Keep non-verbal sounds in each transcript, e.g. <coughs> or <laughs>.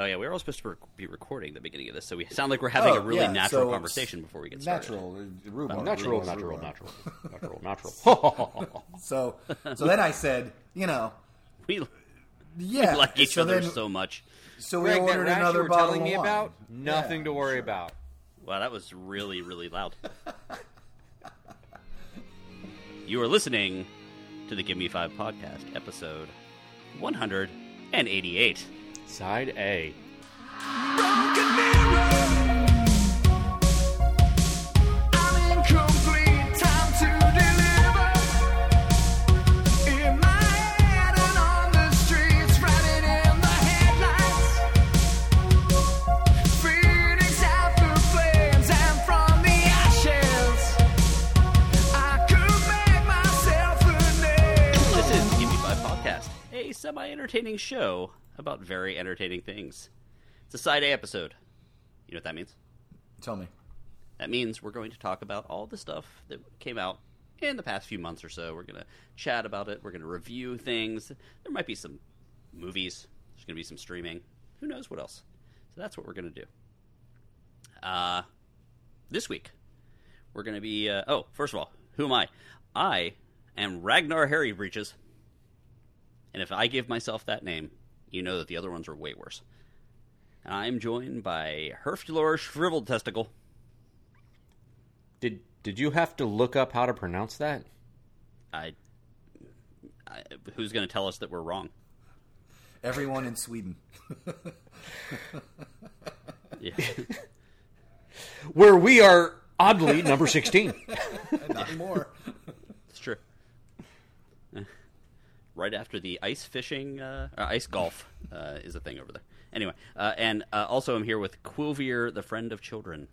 Oh yeah, we were all supposed to be recording the beginning of this, so we sound like we're having Oh, a really yeah, natural so conversation before we get started. Natural, uh, rhubarb, Natural, rhubarb, natural, rhubarb. natural, natural, <laughs> natural. So, so then I said, you know, <laughs> We yeah, like each so other then- so much. So we Greg, that ordered rash you another were bottle telling of me wine. about, nothing Yeah. to worry about. Wow, that was really really loud. you are listening to the Give Me Five podcast, episode one hundred and eighty-eight. Side A. I'm incomplete, time to deliver. In my head and on the streets, riding in the headlights. Phoenix out the flames and from the ashes, I could make myself a. This is Give Me Five podcast, a semi-entertaining show about very entertaining things. It's a side A episode. You know what that means? Tell me. That means we're going to talk about all the stuff that came out in the past few months or so. We're going to chat about it. We're going to review things. There might be some movies. There's going to be some streaming. Who knows what else? So that's what we're going to do. Uh, this week, we're going to be. Uh, oh, first of all, who am I? I am Ragnar Harry Breaches. And if I give myself that name, you know that the other ones are way worse. And I'm joined by Herfulor Shriveled Testicle. Did did you have to look up how to pronounce that? I, I who's going to tell us that we're wrong? Everyone in Sweden. <laughs> Yeah. Where we are oddly number sixteen. <laughs> Not anymore. it's true. Eh. Right after the ice fishing, uh, ice golf uh, is a thing over there. Anyway, uh, and uh, also I'm here with Quilvier, the friend of children.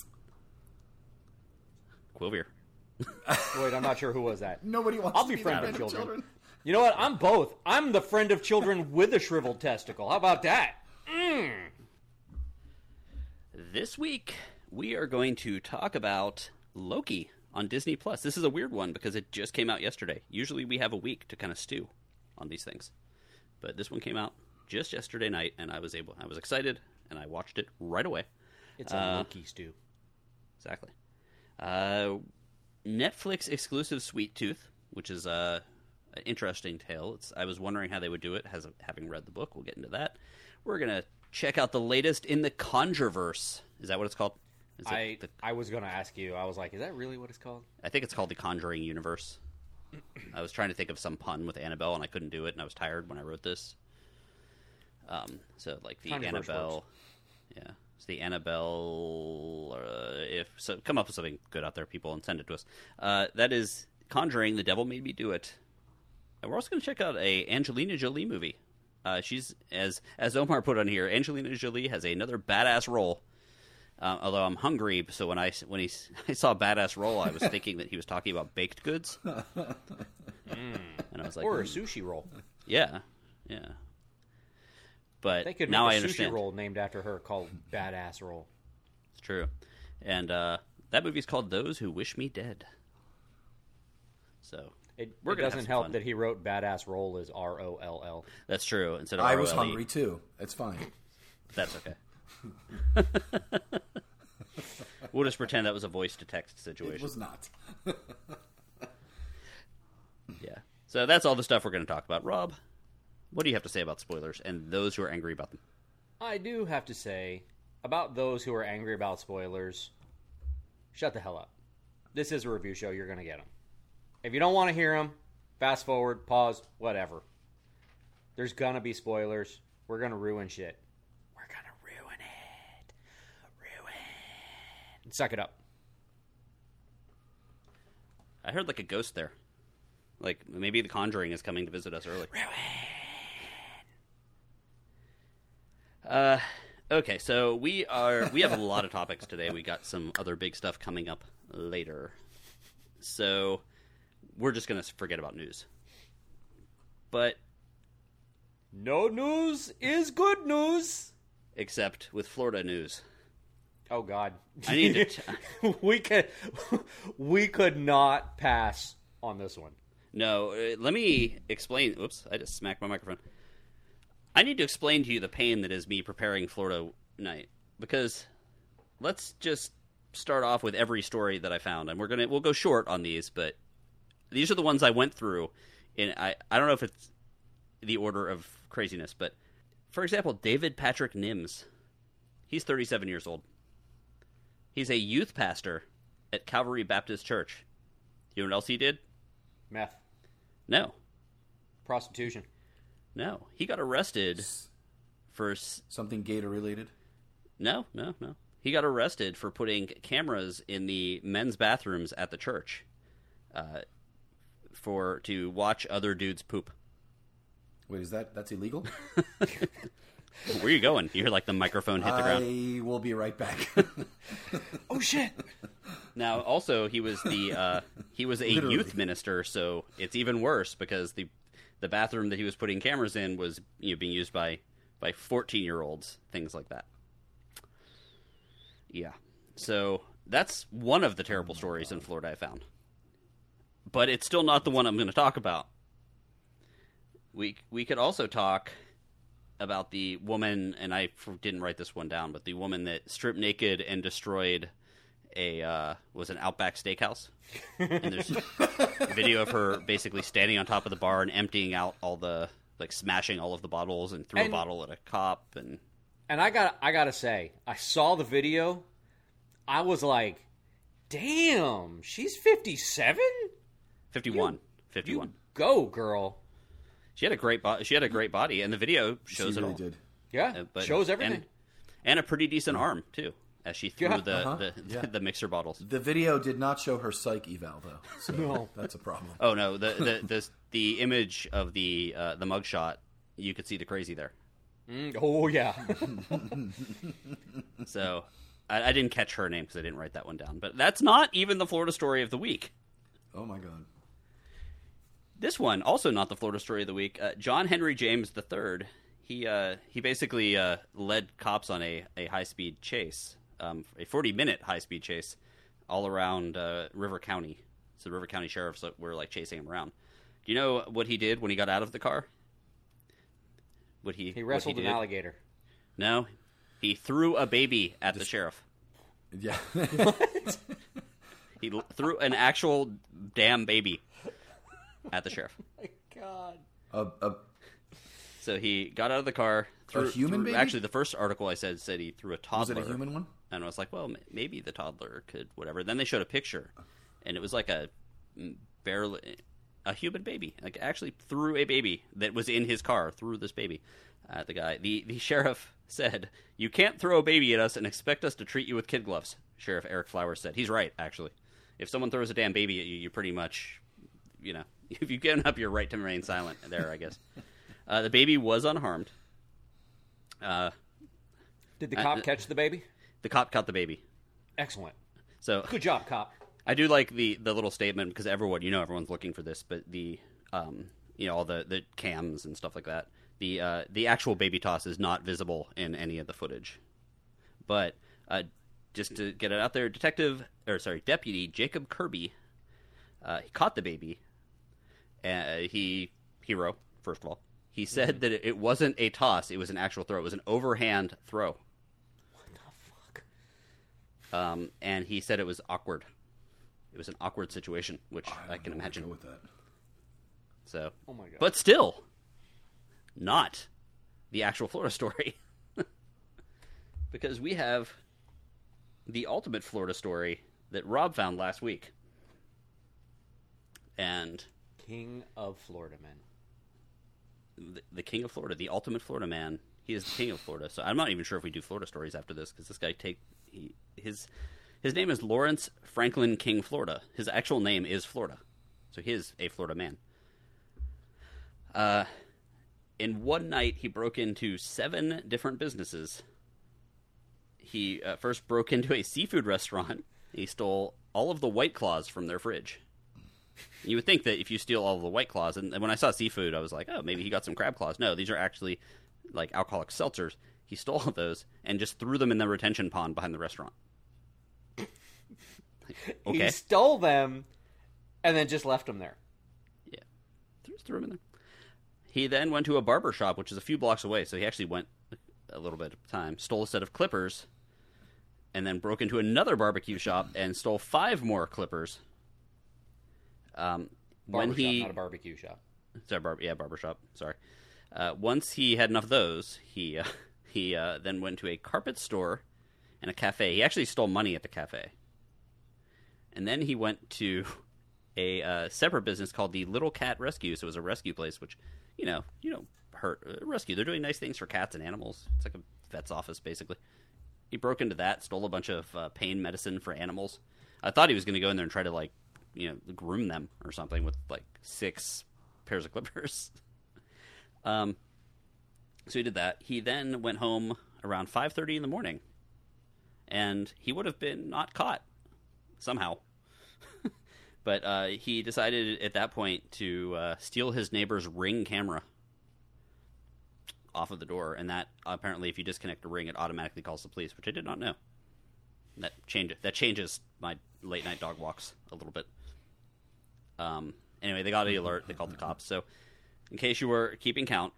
Quilvier. <laughs> Wait, I'm not sure who was that. Nobody wants I'll to be be friend the of friend children. You know what? I'm both. I'm the friend of children with a shriveled testicle. How about that? This week we are going to talk about Loki on Disney Plus. This is a weird one because it just came out yesterday. Usually we have a week to kind of stew on these things, but this one came out just yesterday night, and I was able. I was excited, and I watched it right away. It's a Uh, Loki stew. Exactly. Uh, Netflix exclusive Sweet Tooth, which is uh, an interesting tale. It's, I was wondering how they would do it, has, having read the book. We'll get into that. We're gonna check out the latest in the Conjureverse. Is that what it's called? I the- I was gonna ask you. I was like, is that really what it's called? I think it's called the Conjuring Universe. I was trying to think of some pun with Annabelle, and I couldn't do it, and I was tired when I wrote this. Um, so like the Conjureverse Annabelle, yeah, it's the Annabelle. Uh, if so, come up with something good out there, people, and send it to us. Uh, that is Conjuring. The Devil Made Me Do It. And we're also going to check out a Angelina Jolie movie. Uh, she's as as Omar put on here. Angelina Jolie has another badass role. Uh, although I'm hungry, so when I when he <laughs> I saw badass roll, I was <laughs> thinking that he was talking about baked goods, <laughs> and I was like, or a "Hmm, sushi roll? yeah, yeah. But They could now make I a sushi understand. roll named after her called Badass Roll. It's true, and uh, that movie's called Those Who Wish Me Dead. So It, it doesn't help fun. that he wrote Badass Roll as R O L L. that's true. Instead of I was hungry too. It's fine. That's okay. We'll just pretend that was a voice to text situation. It was not. <laughs> Yeah. So that's all the stuff we're going to talk about. Rob, what do you have to say about spoilers and those who are angry about them? I do have to say about those who are angry about spoilers, shut the hell up. This is a review show. You're going to get them. If you don't want to hear them, fast forward, pause, whatever. There's going to be spoilers. We're going to ruin shit. We're going to ruin it. Ruin. Suck it up. I heard like a ghost there. Like maybe the Conjuring is coming to visit us early. Uh, okay, so we are we have a lot of topics today. We got some other big stuff coming up later, so we're just gonna forget about news. But No news is good news. except with Florida news, Oh God! I need to. <laughs> T- we could, we could not pass on this one. no, uh, let me explain. Oops, I just smacked my microphone. I need to explain to you the pain that is me preparing Florida night because let's just start off with every story that I found, and we're gonna we'll go short on these, but these are the ones I went through, and I I don't know if it's the order of craziness, but for example, David Patrick Nims, he's 37 years old. He's a youth pastor at Calvary Baptist Church. You know what else he did? Meth, No, prostitution. no, he got arrested for s- Something Gator related. No, no, no. He got arrested for putting cameras in the men's bathrooms at the church, uh, for to watch other dudes poop. Wait, is that that's illegal? <laughs> <laughs> <laughs> Where are you going? You hear like the microphone hit the ground. I will be right back. <laughs> Oh shit! Now, also, he was the uh, he was a Literally. youth minister, so it's even worse because the the bathroom that he was putting cameras in was you know being used by by fourteen year olds, things like that. Yeah, so that's one of the terrible stories in Florida I found, but it's still not the one I'm going to talk about. We we could also talk about the woman, and I f- didn't write this one down, but the woman that stripped naked and destroyed a uh, was an Outback Steakhouse, and there's a video of her basically standing on top of the bar and emptying out all the like smashing all of the bottles and threw a bottle at a cop and And I got I gotta say, I saw the video. I was like, "Damn, she's fifty-seven. 51 51 Go, girl. She had a great bo- she had a great body and the video she shows really it all did. Yeah, Uh, but- shows everything." and, and a pretty decent arm too as she threw Yeah. the, Uh-huh. the, <laughs> Yeah. <laughs> the mixer bottles The video did not show her psych eval though, so No. that's a problem. oh no the the <laughs> the, the image of the uh, the mugshot you could see the crazy there Mm, oh yeah. So I, I didn't catch her name because I didn't write that one down. But that's not even the Florida story of the week. Oh my god. This one also not the Florida story of the week. Uh, John Henry James III. He uh, he basically uh, led cops on a, a high speed chase, um, a forty minute high speed chase, all around uh, River County. So the River County sheriffs were like chasing him around. Do you know what he did when he got out of the car? What he He what wrestled an alligator. No, he threw a baby at the sheriff. Yeah. <laughs> <laughs> He threw an actual damn baby at the sheriff. <laughs> My god. a, a, So he got out of the car. Threw, human threw- baby? Actually, the first article I said said he threw a was toddler. it a human one? And I was like, well, maybe the toddler could whatever. Then they showed a picture, and it was like a mm, barely a human baby. Like actually threw a baby that was in his car. Threw this baby at the guy. The the sheriff <laughs> said, "You can't throw a baby at us and expect us to treat you with kid gloves." Sheriff Eric Flowers said, "He's right. Actually, if someone throws a damn baby at you, you pretty much, you know, <laughs> if you've given up your right to remain silent, there, I guess." <laughs> uh, the baby was unharmed. Uh, Did the cop uh, catch the baby? the cop caught the baby. Excellent. So Good job, cop. I do like the the little statement because everyone, you know, everyone's looking for this, but the um, you know, all the the cams and stuff like that. The uh, the actual baby toss is not visible in any of the footage, but uh, just to get it out there, detective or sorry, deputy Jacob Kirby, uh, he caught the baby. Uh, he hero first of all. He said that it, wasn't a toss; it was an actual throw. It was an overhand throw. What the fuck? Um, and he said it was awkward. It was an awkward situation, which I, can where to imagine. with that. So, Oh my god. but still, not the actual Florida story, <laughs> because we have the ultimate Florida story that Rob found last week, and King of Florida man. the, the king of Florida, the ultimate Florida man. He is the king of Florida. So I'm not even sure if we do Florida stories after this because this guy take he, his his name is Lawrence Franklin King Florida. His actual name is Florida, so he is a Florida man. Uh, in one night, he broke into seven different businesses. He uh, first broke into a seafood restaurant. He stole all of the White Claws from their fridge. You would think that if you steal all the white claws, and, and when I saw seafood, I was like, oh, maybe he got some crab claws. No, these are actually like alcoholic seltzers. He stole all those and just threw them in the retention pond behind the restaurant. <laughs> okay, He stole them and then just left them there. yeah, just threw them in there. He then went to a barber shop, which is a few blocks away, so he actually went a little bit of time, stole a set of clippers, and then broke into another barbecue shop and stole five more clippers. Um, when he not a barbecue shop. Sorry, bar- yeah, barbershop. Sorry. Uh, once he had enough of those, he uh, <laughs> he uh, then went to a carpet store and a cafe. He actually stole money at the cafe, and then he went to <laughs> a uh, separate business called the Little Cat Rescue. So it was a rescue place, which you know you don't hurt uh, rescue. They're doing nice things for cats and animals. It's like a vet's office basically. He broke into that, stole a bunch of uh, pain medicine for animals. I thought he was going to go in there and try to like you know groom them or something with like six pairs of clippers. <laughs> um, so he did that. He then went home around five thirty in the morning, and he would have been not caught somehow. <laughs> but uh, he decided at that point to uh, steal his neighbor's ring camera off of the door, and that apparently, if you disconnect the ring, it automatically calls the police, which I did not know. That change that changes my late night dog walks a little bit. Um, anyway, they got the alert. They called the cops. So, in case you were keeping count,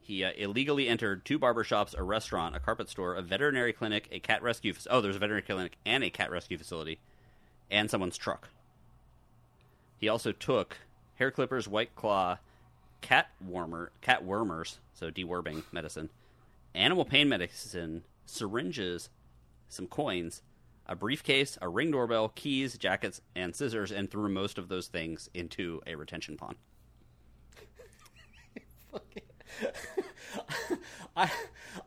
he uh, illegally entered two barbershops, a restaurant, a carpet store, a veterinary clinic, a cat rescue. Fac- oh, there's a veterinary clinic and a cat rescue facility, and someone's truck. He also took hair clippers, white claw, cat warmer, cat wormers, so deworming medicine, animal pain medicine, syringes, some coins, a briefcase, a ring doorbell, keys, jackets, and scissors, and threw most of those things into a retention pond. <laughs> I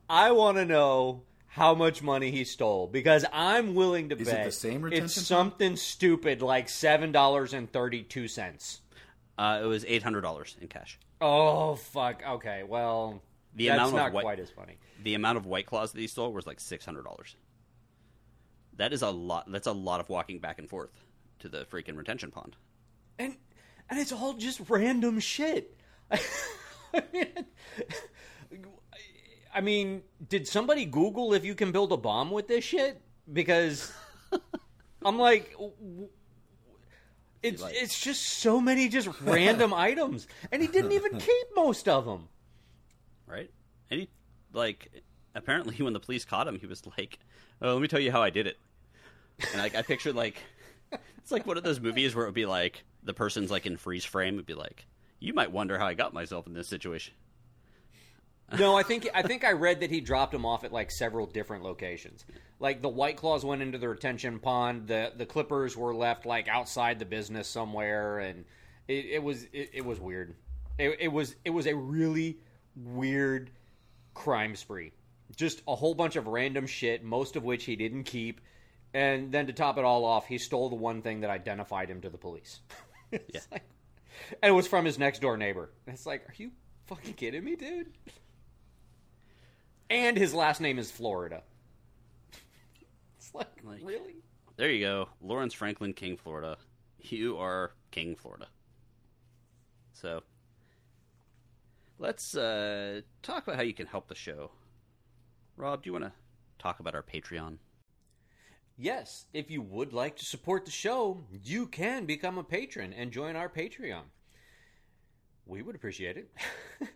I want to know how much money he stole because I'm willing to Is it bet the same retention it's pond? something stupid like seven dollars and thirty two cents. Uh, it was eight hundred dollars in cash. Oh fuck! Okay, well The that's amount of not white- quite as funny. The amount of white claws that he stole was like six hundred dollars. That is a lot. That's a lot of walking back and forth to the freaking retention pond. and and it's all just random shit. <laughs> I mean, did somebody Google if you can build a bomb with this shit? Because <laughs> I'm like, it's Like- it's just so many just random <laughs> items, and he didn't even keep most of them. right? And he, like, apparently <laughs> when the police caught him, he was like, "Oh, let me tell you how I did it." And like, I pictured like, it's like one of those movies where it would be like the person's like in freeze frame. It'd be like, "You might wonder how I got myself in this situation." No, I think I think I read that he dropped them off at like several different locations. Like the White Claws went into the retention pond. The the Clippers were left like outside the business somewhere, and it, it was it, it was weird. It, it was it was a really weird crime spree. Just a whole bunch of random shit, most of which he didn't keep. And then to top it all off, he stole the one thing that identified him to the police. <laughs> Yeah. like- and it was from his next door neighbor. And It's like, are you fucking kidding me, dude? And his last name is Florida. <laughs> It's like, Like- really? There you go, Lawrence Franklin, King, Florida. You are King, Florida. So, let's uh, talk about how you can help the show. Rob, do you want to talk about our Patreon? Yes, if you would like to support the show, you can become a patron and join our Patreon. We would appreciate it. <laughs>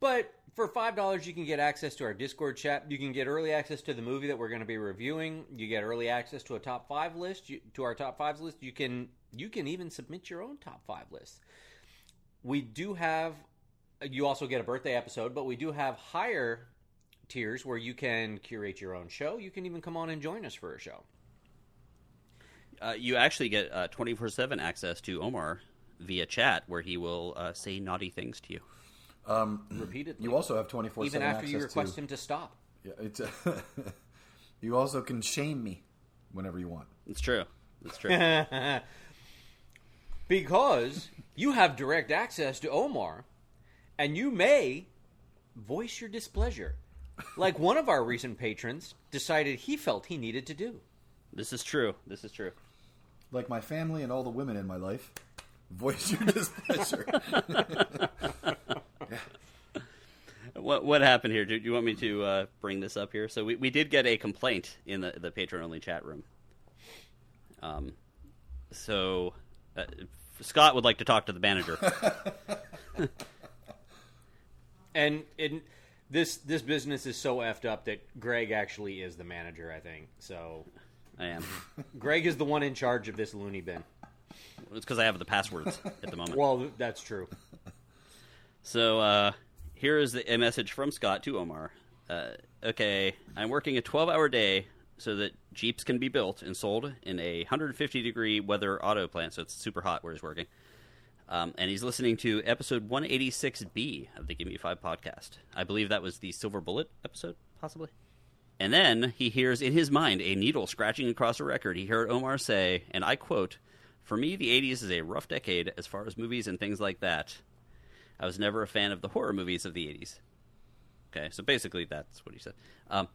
but for $5, you can get access to our Discord chat. You can get early access to the movie that we're going to be reviewing. You get early access to a top 5 list, you, to our top 5s list. You can you can even submit your own top 5 list. We do have you also get a birthday episode, but we do have higher tiers where you can curate your own show. You can even come on and join us for a show. Uh, you actually get twenty four seven access to Omar via chat, where he will uh, say naughty things to you. repeatedly. You also have twenty four seven even seven after you request to. him to stop. Yeah, it's. <laughs> you also can shame me whenever you want. It's true. It's true. <laughs> Because you have direct access to Omar, and you may voice your displeasure, like one of our recent patrons decided he felt he needed to do. this is true. This is true. Like my family and all the women in my life, voice your displeasure. What what happened here? Do you want me to uh, bring this up here? So we, we did get a complaint in the the patron only chat room. Um, so uh, Scott would like to talk to the manager. <laughs> and it, this this business is so effed up that Greg actually is the manager. I think so. I am. <laughs> Greg is the one in charge of this loony bin. It's because I have the passwords at the moment. Well, that's true. So uh, here is the, a message from Scott to Omar. Uh, okay, I'm working a 12 hour day so that Jeeps can be built and sold in a 150 degree weather auto plant, so it's super hot where he's working. Um, and he's listening to episode 186B of the Give Me Five podcast. I believe that was the Silver Bullet episode, possibly. And then he hears in his mind a needle scratching across a record. He heard Omar say, and I quote, For me, the 80s is a rough decade as far as movies and things like that. I was never a fan of the horror movies of the 80s. Okay, so basically that's what he said. Um,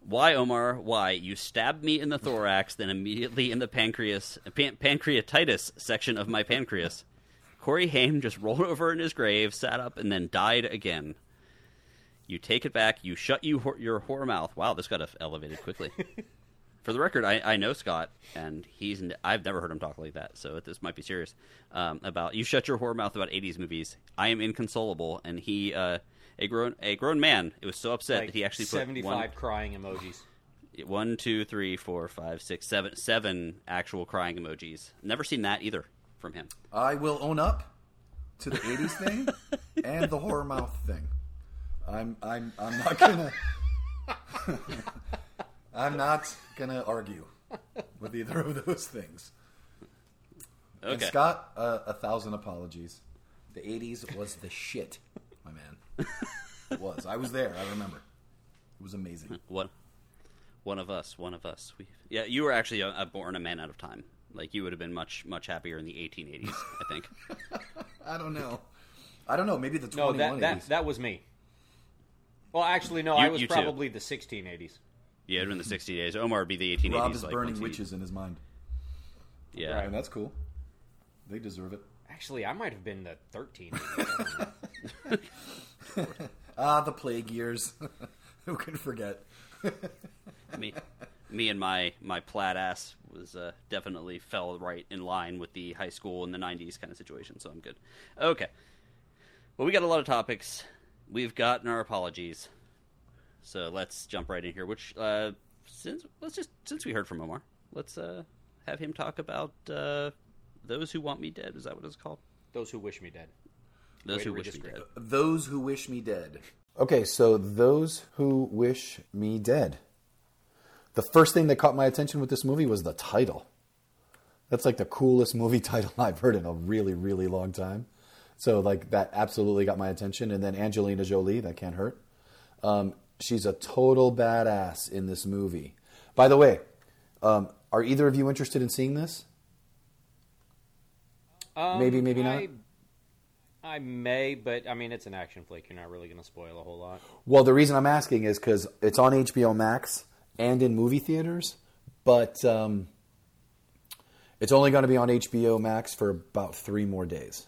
why, Omar? Why? You stabbed me in the thorax, then immediately in the pancreas, pan- pancreatitis section of my pancreas. Corey Haim just rolled <laughs> over in his grave, sat up, and then died again. You take it back. You shut you whore- your whore mouth. Wow, this got elevated quickly. <laughs> For the record, I, I know Scott, and he's n- I've never heard him talk like that, so this might be serious. Um, about you shut your whore mouth about '80s movies. I am inconsolable, and he, uh, a grown a grown man, it was so upset Like that he actually put seventy-five one, crying emojis. one, two, three, four, five, six, seven, seven actual crying emojis. Never seen that either from him. I will own up to the '80s thing <laughs> and the horror mouth thing. I'm I'm I'm not gonna <laughs> I'm not gonna argue with either of those things. And Okay. Scott, uh, a thousand apologies. The '80s was the shit, my man. It was. I was there. I remember. It was amazing. One, one of us. One of us. We, yeah, you were actually a, a born a man out of time. Like you would have been much much happier in the 1880s. I think. <laughs> I don't know. I don't know. Maybe the No, 21 that that that was me. Well, actually, no. You- I was you too. probably the 1680s. Yeah, it'd been the 1680s. Omar would be the 1880s. Rob is like, burning witches in his mind, Yeah. and that's cool. They deserve it. Actually, I might have been the 13. <laughs> <laughs> Ah, the plague years. Who can forget? me, me and my my plaid ass was uh, definitely fell right in line with the high school in the '90s kind of situation. So I'm good. Okay. Well, we got a lot of topics. We've gotten our apologies. So let's jump right in here. Which uh, since let's just since we heard from Omar, let's uh, have him talk about uh, those who want me dead. Is that what it's called? Those who wish me dead. Those Way who wish me dead. Those who wish me dead. Okay, so those who wish me dead. The first thing that caught my attention with this movie was the title. That's like the coolest movie <laughs> title I've heard in a really, really long time. So like that absolutely got my attention. And then Angelina Jolie, that can't hurt. Um, she's a total badass in this movie. By the way, um, are either of you interested in seeing this? Um, Maybe, maybe not? I, I may, but I mean, it's an action flick. You're not really going to spoil a whole lot. Well, the reason I'm asking is because it's on HBO Max and in movie theaters, but um, it's only going to be on HBO Max for about three more days.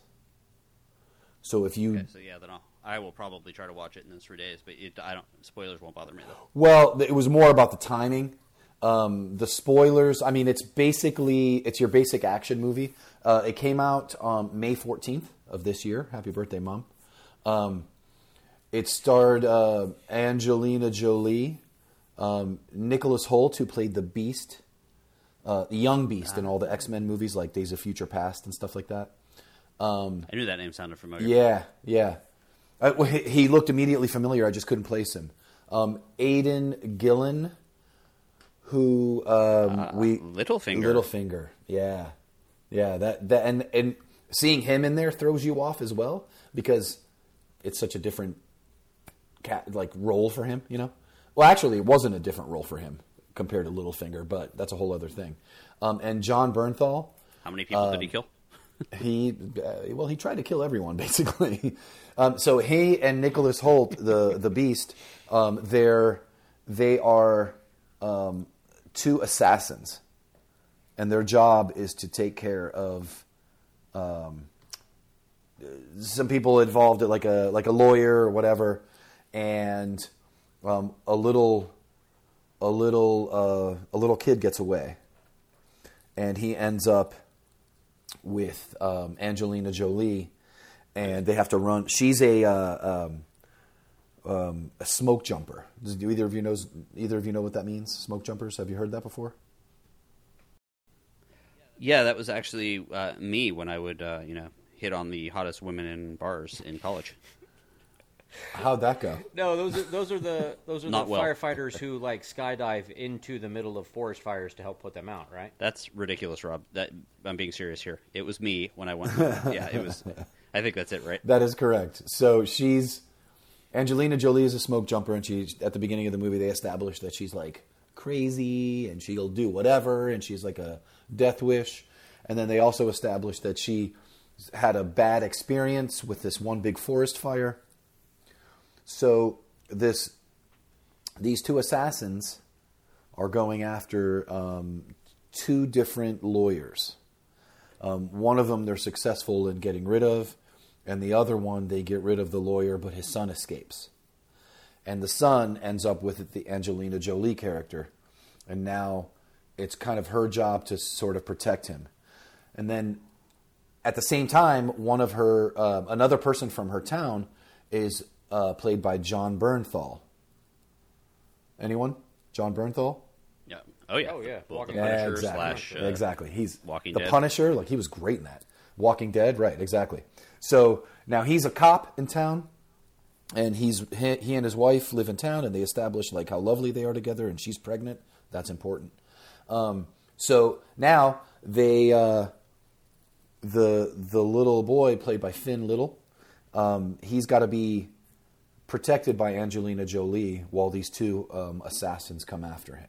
So if you, Okay, so yeah, then I'll, I will probably try to watch it in those three days. But it, I don't spoilers won't bother me though. well, it was more about the timing. Um, the spoilers. I mean, it's basically it's your basic action movie. Uh, it came out um, May 14th of this year. Happy birthday, mom. Um, it starred uh, Angelina Jolie, um, Nicholas Hoult, who played the Beast, uh, the young Beast in all the X Men movies like Days of Future Past and stuff like that. I knew that name sounded familiar. Yeah, yeah. Uh, well, he, he looked immediately familiar. I just couldn't place him. Um, Aidan Gillen, who um, we Littlefinger. Littlefinger, yeah, yeah. That that and and seeing him in there throws you off as well because it's such a different cat like role for him. You know. Well, actually, it wasn't a different role for him compared to Littlefinger, but that's a whole other thing. Um, and Jon Bernthal, How many people Um, did he kill? <laughs> he uh, well he tried to kill everyone <laughs> basically um, so he and nicholas hoult the the beast um, they're they are um, two assassins and their job is to take care of um, some people involved like a like a lawyer or whatever and um, a little a little uh, a little kid gets away and he ends up with um, Angelina Jolie, and they have to run. She's a uh, um, um, a smoke jumper. Does, do either of you knows either of you know what that means? Smoke jumpers? Have you heard that before? Yeah, that was actually uh, me when I would, uh, you know, hit on the hottest women in bars in college. How'd that go? No, those are those are the those are the well. firefighters who like skydive into the middle of forest fires to help put them out, right? That's ridiculous, Rob. That I'm being serious here. It was me when I went. <laughs> yeah, it was. I think that's it, right? That is correct. So she's Angelina Jolie is a smoke jumper, and she at the beginning of the movie they established that she's like crazy and she'll do whatever, and she's like a death wish. And then they also established that she had a bad experience with this one big forest fire. So this these two assassins are going after um, two different lawyers. Um, one of them they're successful in getting rid of, and the other one they get rid of the lawyer, but his son escapes. And the son ends up with the Angelina Jolie character, and now it's kind of her job to sort of protect him. And then at the same time, one of her, uh, another person from her town is uh, played by Jon Bernthal. Anyone? Jon Bernthal? Yeah. Oh yeah. Oh, yeah. Well, the Walking Punisher exactly. slash uh, exactly. He's Walking the Dead. Punisher. Like he was great in that. Walking Dead. Right. Exactly. So now he's a cop in town, and he's he, he and his wife live in town, and they establish like how lovely they are together, and she's pregnant. That's important. Um, so now they uh, the the little boy played by Finn Little. Um, he's got to be protected by Angelina Jolie while these two um, assassins come after him.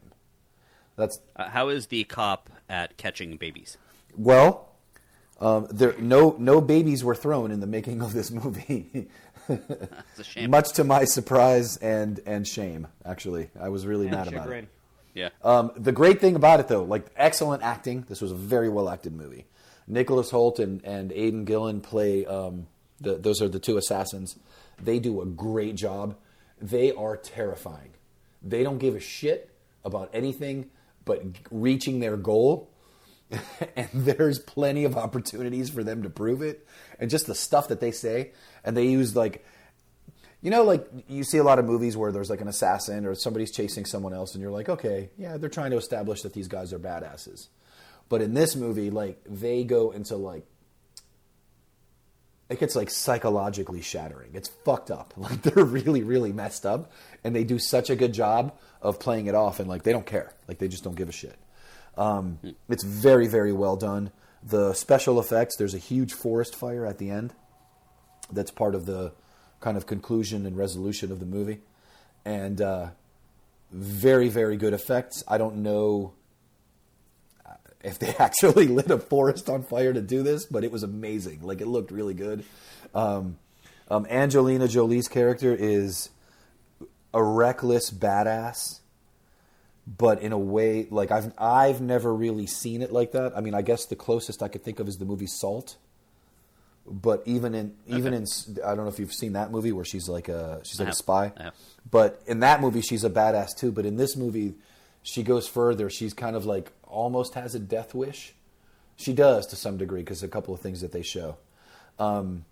That's Uh, how is the cop at catching babies? well, um, there no no babies were thrown in the making of this movie, It's a shame. much to my surprise and and shame. Actually, I was really mad about it. yeah. Um, the great thing about it, though, like excellent acting. This was a very well acted movie. Nicholas Hoult and and Aidan Gillen play. Um, the, those are the two assassins. They do a great job. They are terrifying. They don't give a shit about anything but reaching their goal. <laughs> and there's plenty of opportunities for them to prove it. And just the stuff that they say, and they use like you know, like you see a lot of movies where there's like an assassin or somebody's chasing someone else, and you're like, okay, yeah, they're trying to establish that these guys are badasses. But in this movie, like they go into like it gets like psychologically shattering. It's fucked up. <laughs> Like they're really, really messed up, and they do such a good job of playing it off, and like they don't care. Like they just don't give a shit. Um, it's very, very well done. The special effects. There's a huge forest fire at the end that's part of the kind of conclusion and resolution of the movie. And uh, very, very good effects. I don't know if they <laughs> actually lit a forest on fire to do this, but it was amazing. Like it looked really good. Um, um, Angelina Jolie's character is a reckless badass, but in a way like I've I've never really seen it like that. I mean, I guess the closest I could think of is the movie Salt but even in even in I don't know if you've seen that movie where she's like a she's like a spy. But in that movie she's a badass too, but in this movie she goes further. She's kind of like almost has a death wish. She does to some degree because a couple of things that they show. Um,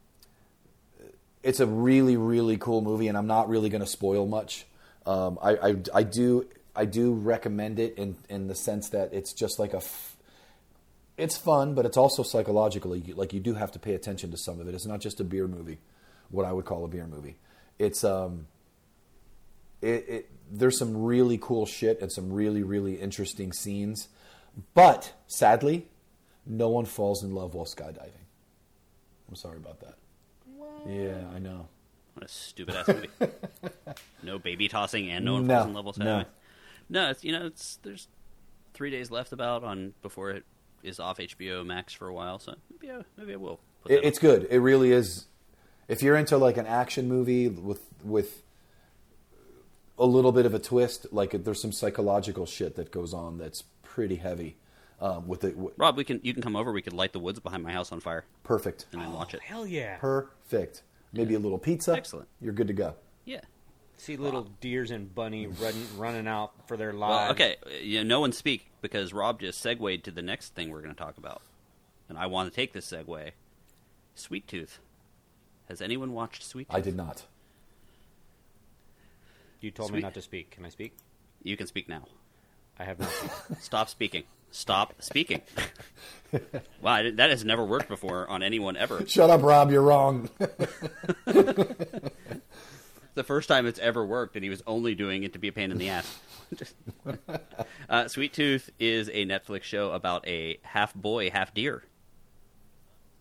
it's a really really cool movie and I'm not really going to spoil much. Um, I, I I do I do recommend it in in the sense that it's just like a f- it's fun, but it's also psychologically like you do have to pay attention to some of it. It's not just a beer movie, what I would call a beer movie. It's um, it, it there's some really cool shit and some really really interesting scenes, but sadly, no one falls in love while skydiving. I'm sorry about that. Yeah, I know. What a stupid ass movie. <laughs> no baby tossing and no one No, falls in love with no. no. No, it's you know it's there's three days left about on before it is off HBO Max for a while, so maybe I, maybe I will. It, it's good. It really is. If you're into like an action movie with with a little bit of a twist, like there's some psychological shit that goes on that's pretty heavy. Um, with it, w- Rob, we can you can come over. We could light the woods behind my house on fire perfect, and then watch it. Hell yeah! perfect. Maybe a little pizza. Excellent. You're good to go. Yeah. See little deers and bunny <laughs> running running out for their Well, lives. okay. You know, no one speak because Rob just segued to the next thing we're going to talk about, and I want to take this segue. Sweet Tooth. Has anyone watched Sweet Tooth? I did not. You told me Sweet. not to speak. Can I speak? You can speak now. I have not. Stop speaking. Stop speaking. wow, that has never worked before on anyone ever. Shut up, Rob. You're wrong. the first time it's ever worked, and he was only doing it to be a pain in the ass. <laughs> Uh, Sweet Tooth is a Netflix show about a half boy, half deer.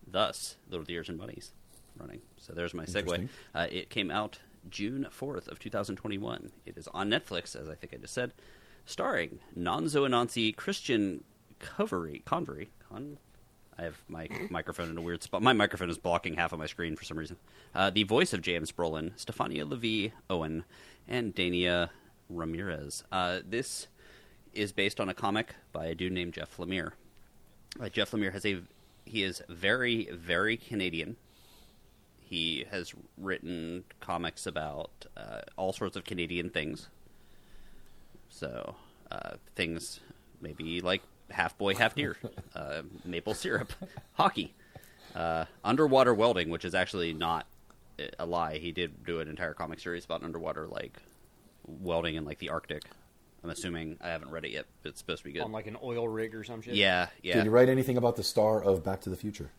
Thus, Little Deers and Bunnies running. So there's my segue. Uh, it came out June 4th of 2021. It is on Netflix, as I think I just said, starring Nonso Anozie, Christian Covery, Convery, Con, I have my <laughs> microphone in a weird spot. My microphone is blocking half of my screen for some reason. Uh, the voice of James Brolin, Stefania LaVie Owen, and Dania Ramirez. Uh, this is based on a comic by a dude named Jeff Lemire. Uh, Jeff Lemire has a he is very very Canadian. He has written comics about uh, all sorts of Canadian things. So uh, things maybe like half boy, half deer, <laughs> uh, maple syrup, hockey, uh, underwater welding, which is actually not a lie. He did do an entire comic series about underwater like welding in like the Arctic. I'm assuming I haven't read it yet, but it's supposed to be good. On like an oil rig or some shit. yeah, yeah. Did you write anything about the star of Back to the Future?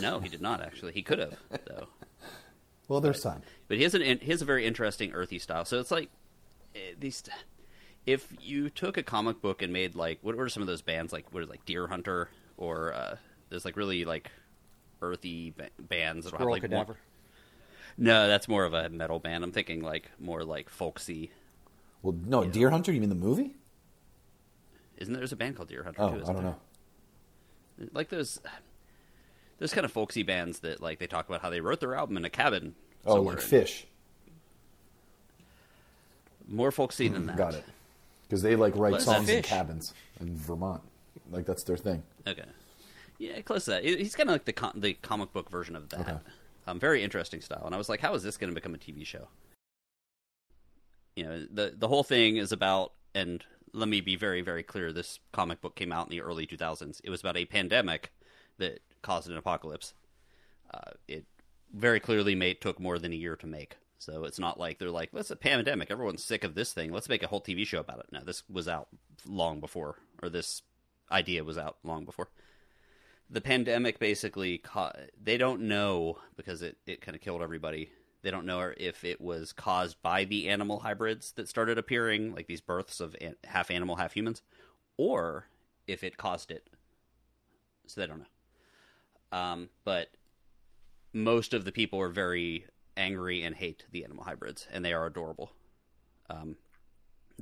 no, he did not actually. He could have though. Well, there's time. But he has an he has a very interesting earthy style. So it's like these. If you took a comic book and made like what, were some of those bands like what is it, like Deer Hunter or uh, there's like really like earthy ba- bands that have like one- cadaver. no, that's more of a metal band. I'm thinking like more like folksy. Well, no, Deer Hunter. You mean the movie? Isn't there? There's a band called Deer Hunter Oh, too? I isn't don't there? know. Like those. Those kind of folksy bands that like they talk about how they wrote their album in a cabin. Oh, somewhere. like Phish. More folksy than that. Got it. Because they like write songs in cabins in Vermont. Like that's their thing. Okay. Yeah, close to that. He's kind of like the com- the comic book version of that. Okay. Um, very interesting style. And I was like, how is this going to become a TV show? You know, the the whole thing is about, and let me be very very clear. This comic book came out in the early 2000s. It was about a pandemic that caused an apocalypse. Uh, it very clearly made took more than a year to make. So it's not like they're like, let's a pandemic. Everyone's sick of this thing. Let's make a whole TV show about it. No, this was out long before, or this idea was out long before the pandemic basically ca- they don't know because it, it kind of killed everybody they don't know if it was caused by the animal hybrids that started appearing like these births of an- half animal half humans or if it caused it so they don't know um, but most of the people are very angry and hate the animal hybrids and they are adorable. Um,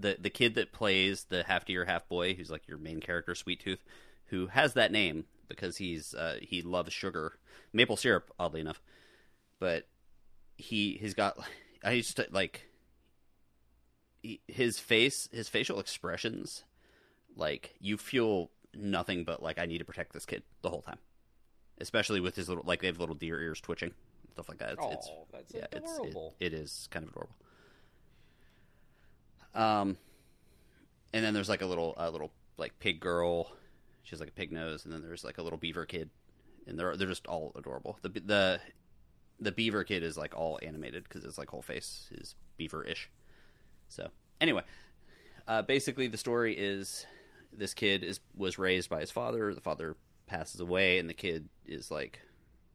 the the kid that plays the half deer half boy who's like your main character sweet tooth who has that name because he's uh, he loves sugar maple syrup oddly enough but he he's got i used to like he, his face his facial expressions like you feel nothing but like i need to protect this kid the whole time especially with his little like they have little deer ears twitching stuff like that it's, it's Oh, that's yeah, it's, it, it is kind of adorable. Um, and then there's like a little, a little like pig girl. She has like a pig nose, and then there's like a little beaver kid, and they're they're just all adorable. The the the beaver kid is like all animated because his like whole face is beaver-ish. So anyway, uh, basically the story is this kid is was raised by his father. The father passes away, and the kid is like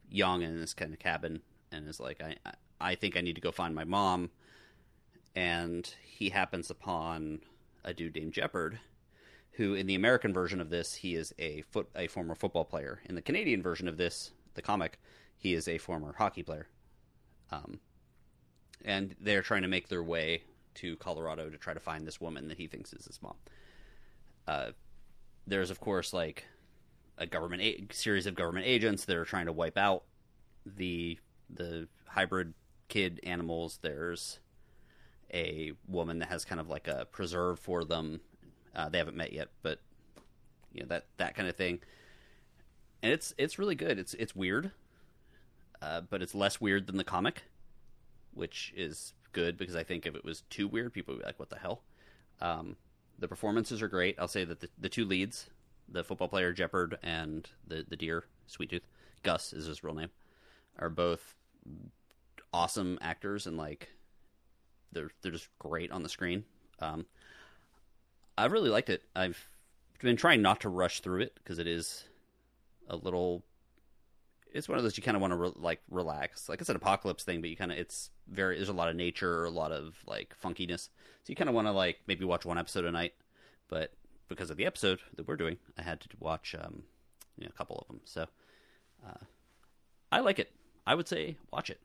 young in this kind of cabin, and is like, I I- think I need to go find my mom. And he happens upon a dude named Jepperd, who in the American version of this he is a foot a former football player. In the Canadian version of this, the comic, he is a former hockey player. Um, and they're trying to make their way to Colorado to try to find this woman that he thinks is his mom. Uh, there's of course like a government a- series of government agents that are trying to wipe out the the hybrid kid animals. There's a woman that has kind of like a preserve for them. Uh, they haven't met yet, but you know that that kind of thing. And it's it's really good. It's it's weird, uh, but it's less weird than the comic, which is good because I think if it was too weird, people would be like, "What the hell?" Um, the performances are great. I'll say that the, the two leads, the football player Jepperd and the the deer Sweet Tooth, Gus is his real name, are both awesome actors and like they're they're just great on the screen. Um, I really liked it. I've been trying not to rush through it because it is a little. It's one of those you kind of want to re- like relax. Like it's an apocalypse thing, but you kind of it's very there's a lot of nature, a lot of like funkiness. So you kind of want to like maybe watch one episode a night. But because of the episode that we're doing, I had to watch um, you know, a couple of them. So uh, I like it. I would say watch it.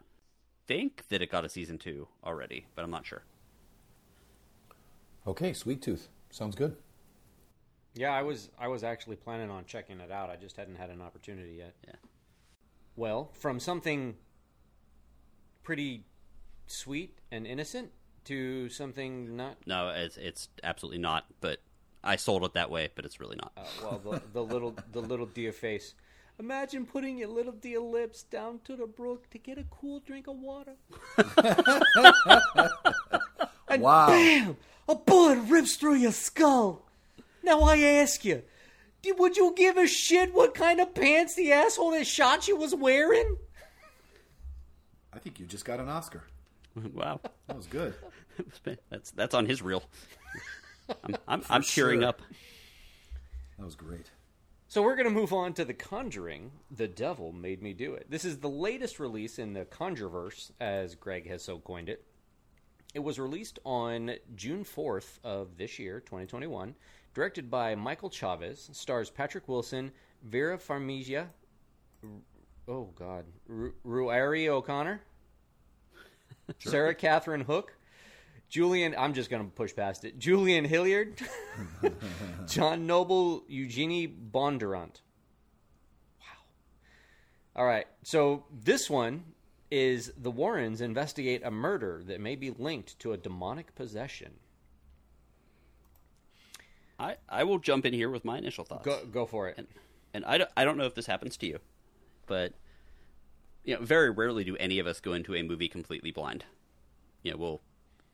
Think that it got a season two already, but I'm not sure. Okay, Sweet Tooth. Sounds good. Yeah, I was I was actually planning on checking it out. I just hadn't had an opportunity yet. Yeah. Well, from something pretty sweet and innocent to something not No, it's it's absolutely not. But I sold it that way, but it's really not. uh, well the, the little the little deer face. Imagine putting your little deer lips down to the brook to get a cool drink of water. <laughs> Wow. A bullet rips through your skull. Now I ask you, would you give a shit what kind of pants the asshole that shot you was wearing? I think you just got an Oscar. <laughs> wow, That was good. <laughs> that's that's on his reel. I'm I'm, I'm cheering sure. up. That was great. So we're going to move on to The Conjuring. The Devil Made Me Do It. This is the latest release in the Conjureverse, as Greg has so coined it. It was released on June 4th of this year, 2021, directed by Michael Chaves, stars Patrick Wilson, Vera Farmiga, oh god, Ru- Ruairi O'Connor, <laughs> Sarah Catherine Hook, Julian, I'm just going to push past it. Julian Hilliard, <laughs> John Noble, Eugenie Bondurant. Wow. All right. So this one is the Warrens investigate a murder that may be linked to a demonic possession. I I will jump in here with my initial thoughts. Go go for it. and and I don't, I don't know if this happens to you, but you know, very rarely do any of us go into a movie completely blind. You know, we'll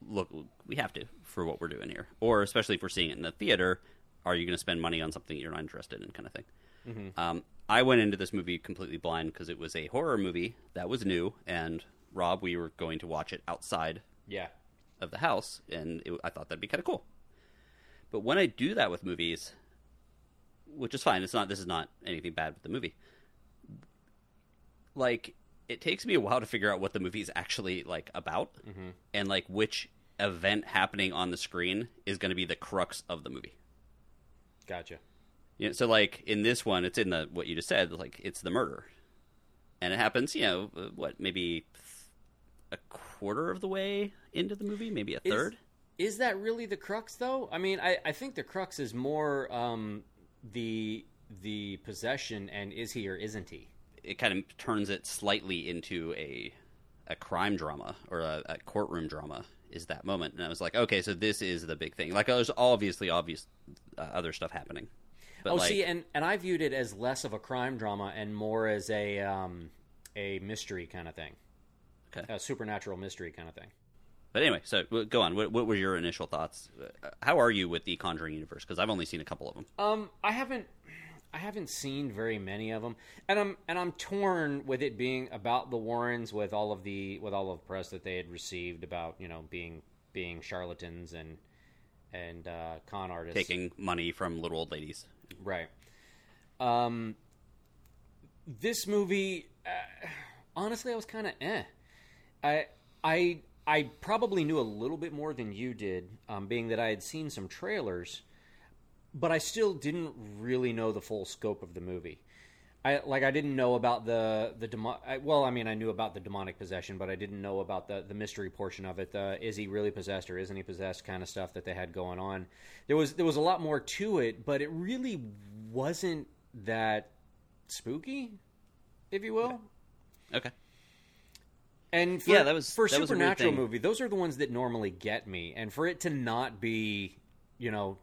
look. We have to for what we're doing here, or especially if we're seeing it in the theater. Are you going to spend money on something you're not interested in, kind of thing? Um, I went into this movie completely blind because it was a horror movie that was new, and Rob, we were going to watch it outside Yeah. of the house, and it, I thought that'd be kind of cool. But when I do that with movies, which is fine, it's not. This is not anything bad with the movie. Like, it takes me a while to figure out what the movie is actually like about, and like which event happening on the screen is going to be the crux of the movie. Gotcha. You know, so like in this one, it's in the what you just said. Like it's the murder, and it happens. You know, uh, what maybe a quarter of the way into the movie, maybe a Is- third. Is that really the crux, though? I mean, I, I think the crux is more um, the the possession and is he or isn't he? it kind of turns it slightly into a a crime drama or a, a courtroom drama is that moment. And i was like okay so this is the big thing. Like there's obviously obvious uh, other stuff happening. But oh, like, see, and and I viewed it as less of a crime drama and more as a um, a mystery kind of thing, okay. a supernatural mystery kind of thing. but anyway so go on. What, what were your initial thoughts? Uh, how are you with the conjuring universe? Because i've only seen a couple of them. Um, I haven't, I haven't seen very many of them, and I'm and I'm torn with it being about the Warrens, with all of the with all of the press that they had received about you know being being charlatans and and uh, con artists, taking money from little old ladies right. Um, this movie, uh, honestly, I was kind of eh. I I I probably knew a little bit more than you did, um, being that I had seen some trailers, but I still didn't really know the full scope of the movie. I like I didn't know about the the demo- I, well, I mean, I knew about the demonic possession, but I didn't know about the the mystery portion of it. The is he really possessed or isn't he possessed kind of stuff that they had going on. There was there was a lot more to it, but it really wasn't that spooky, if you will. okay And for, Yeah, that was- for that was a supernatural thing. movie. Those are the ones that normally get me, and for it to not be, you know,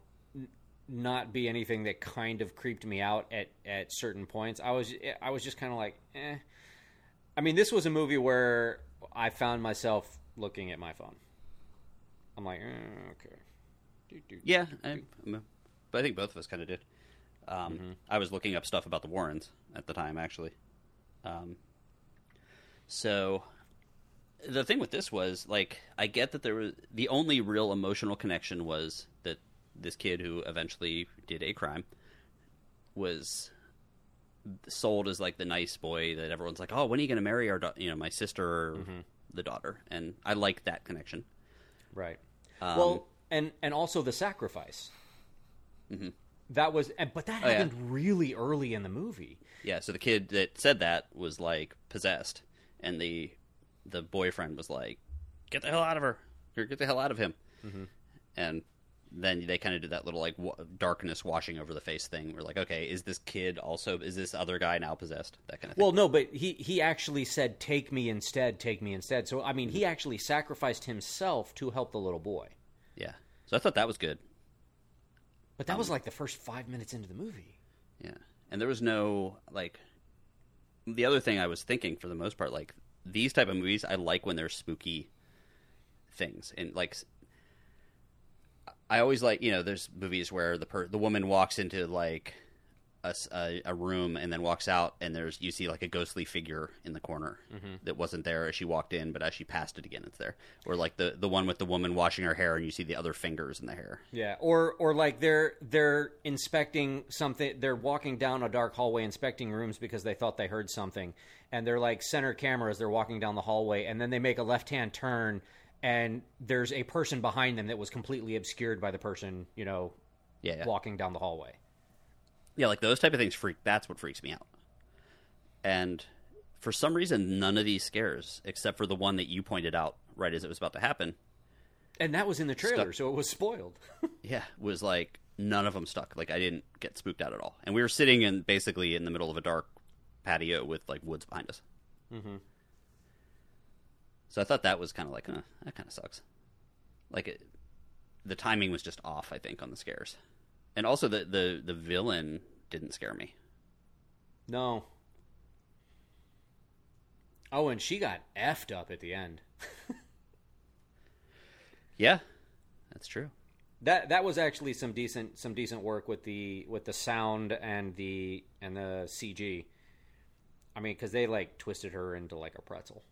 not be anything that kind of creeped me out at at certain points, I was I was just kind of like, eh. I mean, this was a movie where I found myself looking at my phone. I'm like, eh, okay. Do, do, yeah I, but i think both of us kind of did um, i was looking up stuff about the warrens at the time actually um, so the thing with this was like I get that there was the only real emotional connection was that this kid who eventually did a crime was sold as like the nice boy that everyone's like, oh, when are you going to marry our, da- you know, my sister or the daughter? And I like that connection. Right. Um, well, and and also the sacrifice. That was, and, but that Mm-hmm. Oh, yeah. happened really early in the movie. Yeah, so the kid that said that was like possessed, and the the boyfriend was like, "Get the hell out of her! Or get the hell out of him!" And then they kind of did that little like wa- darkness washing over the face thing. We're like, okay, is this kid also? Is this other guy now possessed? That kind of thing. Well, no, but he he actually said, "Take me instead, take me instead." So I mean, he actually sacrificed himself to help the little boy. yeah. So I thought that was good. But that was Um, like the first five minutes into the movie. Yeah. And there was no like the other thing I was thinking for the most part like these type of movies I like when they're spooky things and like I always like, you know, there's movies where the per- the woman walks into like a, a- a room and then walks out and there's you see like a ghostly figure in the corner mm-hmm. that wasn't there as she walked in but as she passed it again it's there or like the the one with the woman washing her hair and you see the other fingers in the hair Yeah, or or like they're they're inspecting something. They're walking down a dark hallway, inspecting rooms because they thought they heard something, and they're like center cameras. They're walking down the hallway, and then they make a left hand turn, and there's a person behind them that was completely obscured by the person you know yeah, yeah. walking down the hallway. Yeah, like those type of things freak. That's what freaks me out. And for some reason, none of these scares, except for the one that you pointed out right as it was about to happen, And that was in the trailer, Stuck. so it was spoiled. <laughs> yeah, was like none of them stuck. Like I didn't get spooked out at all. And we were sitting in basically in the middle of a dark patio with like woods behind us. Mm-hmm. So I thought that was kind of like, uh, that kind of sucks. Like it, the timing was just off. I think on the scares, and also the the the villain didn't scare me. no. Oh, and she got effed up at the end. <laughs> Yeah, that's true. That that was actually some decent some decent work with the with the sound and the and the CG. I mean, because they like twisted her into like a pretzel.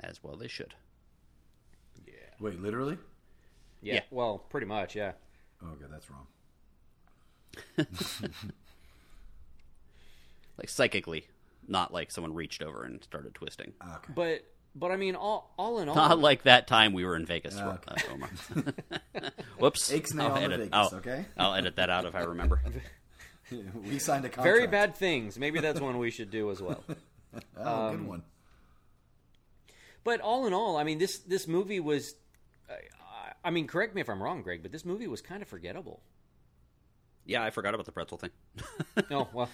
As well they should. Yeah. Wait, literally? Yeah, Yeah. well, pretty much, yeah. Oh, okay, that's wrong. <laughs> Like psychically, not like someone reached over and started twisting. Okay. But but I mean, all all in all, Not like that time we were in Vegas. Ah, uh, Omar. <laughs> <laughs> Whoops. Ixnay I'll edit, Vegas, I'll, okay? I'll edit that out if I remember. we signed a contract. very bad things. Maybe that's one we should do as well. Oh, Um, good one. But all in all, I mean, this this movie was. I- I mean, correct me if I'm wrong, Greg, but this movie was kind of forgettable. Yeah, I forgot about the pretzel thing, <laughs> Oh well,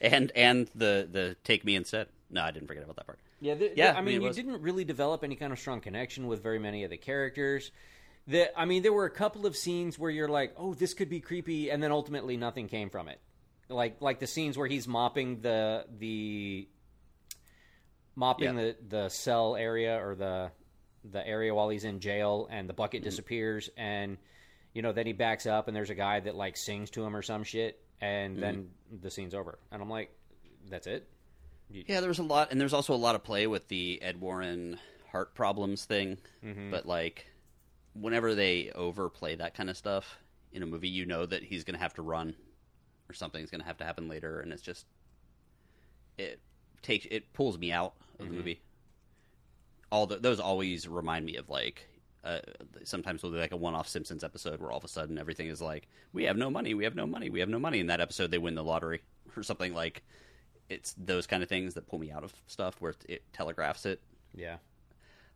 and and the the take me instead. No, I didn't forget about that part. Yeah, the, Yeah, the- I I mean, mean, you was- didn't really develop any kind of strong connection with very many of the characters. That I mean, there were a couple of scenes where you're like, "Oh, this could be creepy," and then ultimately nothing came from it. Like, like the scenes where he's mopping the the mopping Yeah. the the cell area or the the area while he's in jail, and the bucket mm-hmm. disappears, and you know, then he backs up, and there's a guy that like sings to him or some shit, and then mm-hmm. the scene's over, and I'm like, "That's it." Yeah, there was a lot, and there's also a lot of play with the Ed Warren heart problems thing. Mm-hmm. But like, whenever they overplay that kind of stuff in a movie, you know that he's going to have to run, or something's going to have to happen later, and it's just it takes it pulls me out of the movie. All the, those always remind me of like. Uh, sometimes we'll do like a one-off Simpsons episode where all of a sudden everything is like, we have no money, we have no money, we have no money. In that episode, they win the lottery <laughs> or something like it's those kind of things that pull me out of stuff where it telegraphs it. Yeah.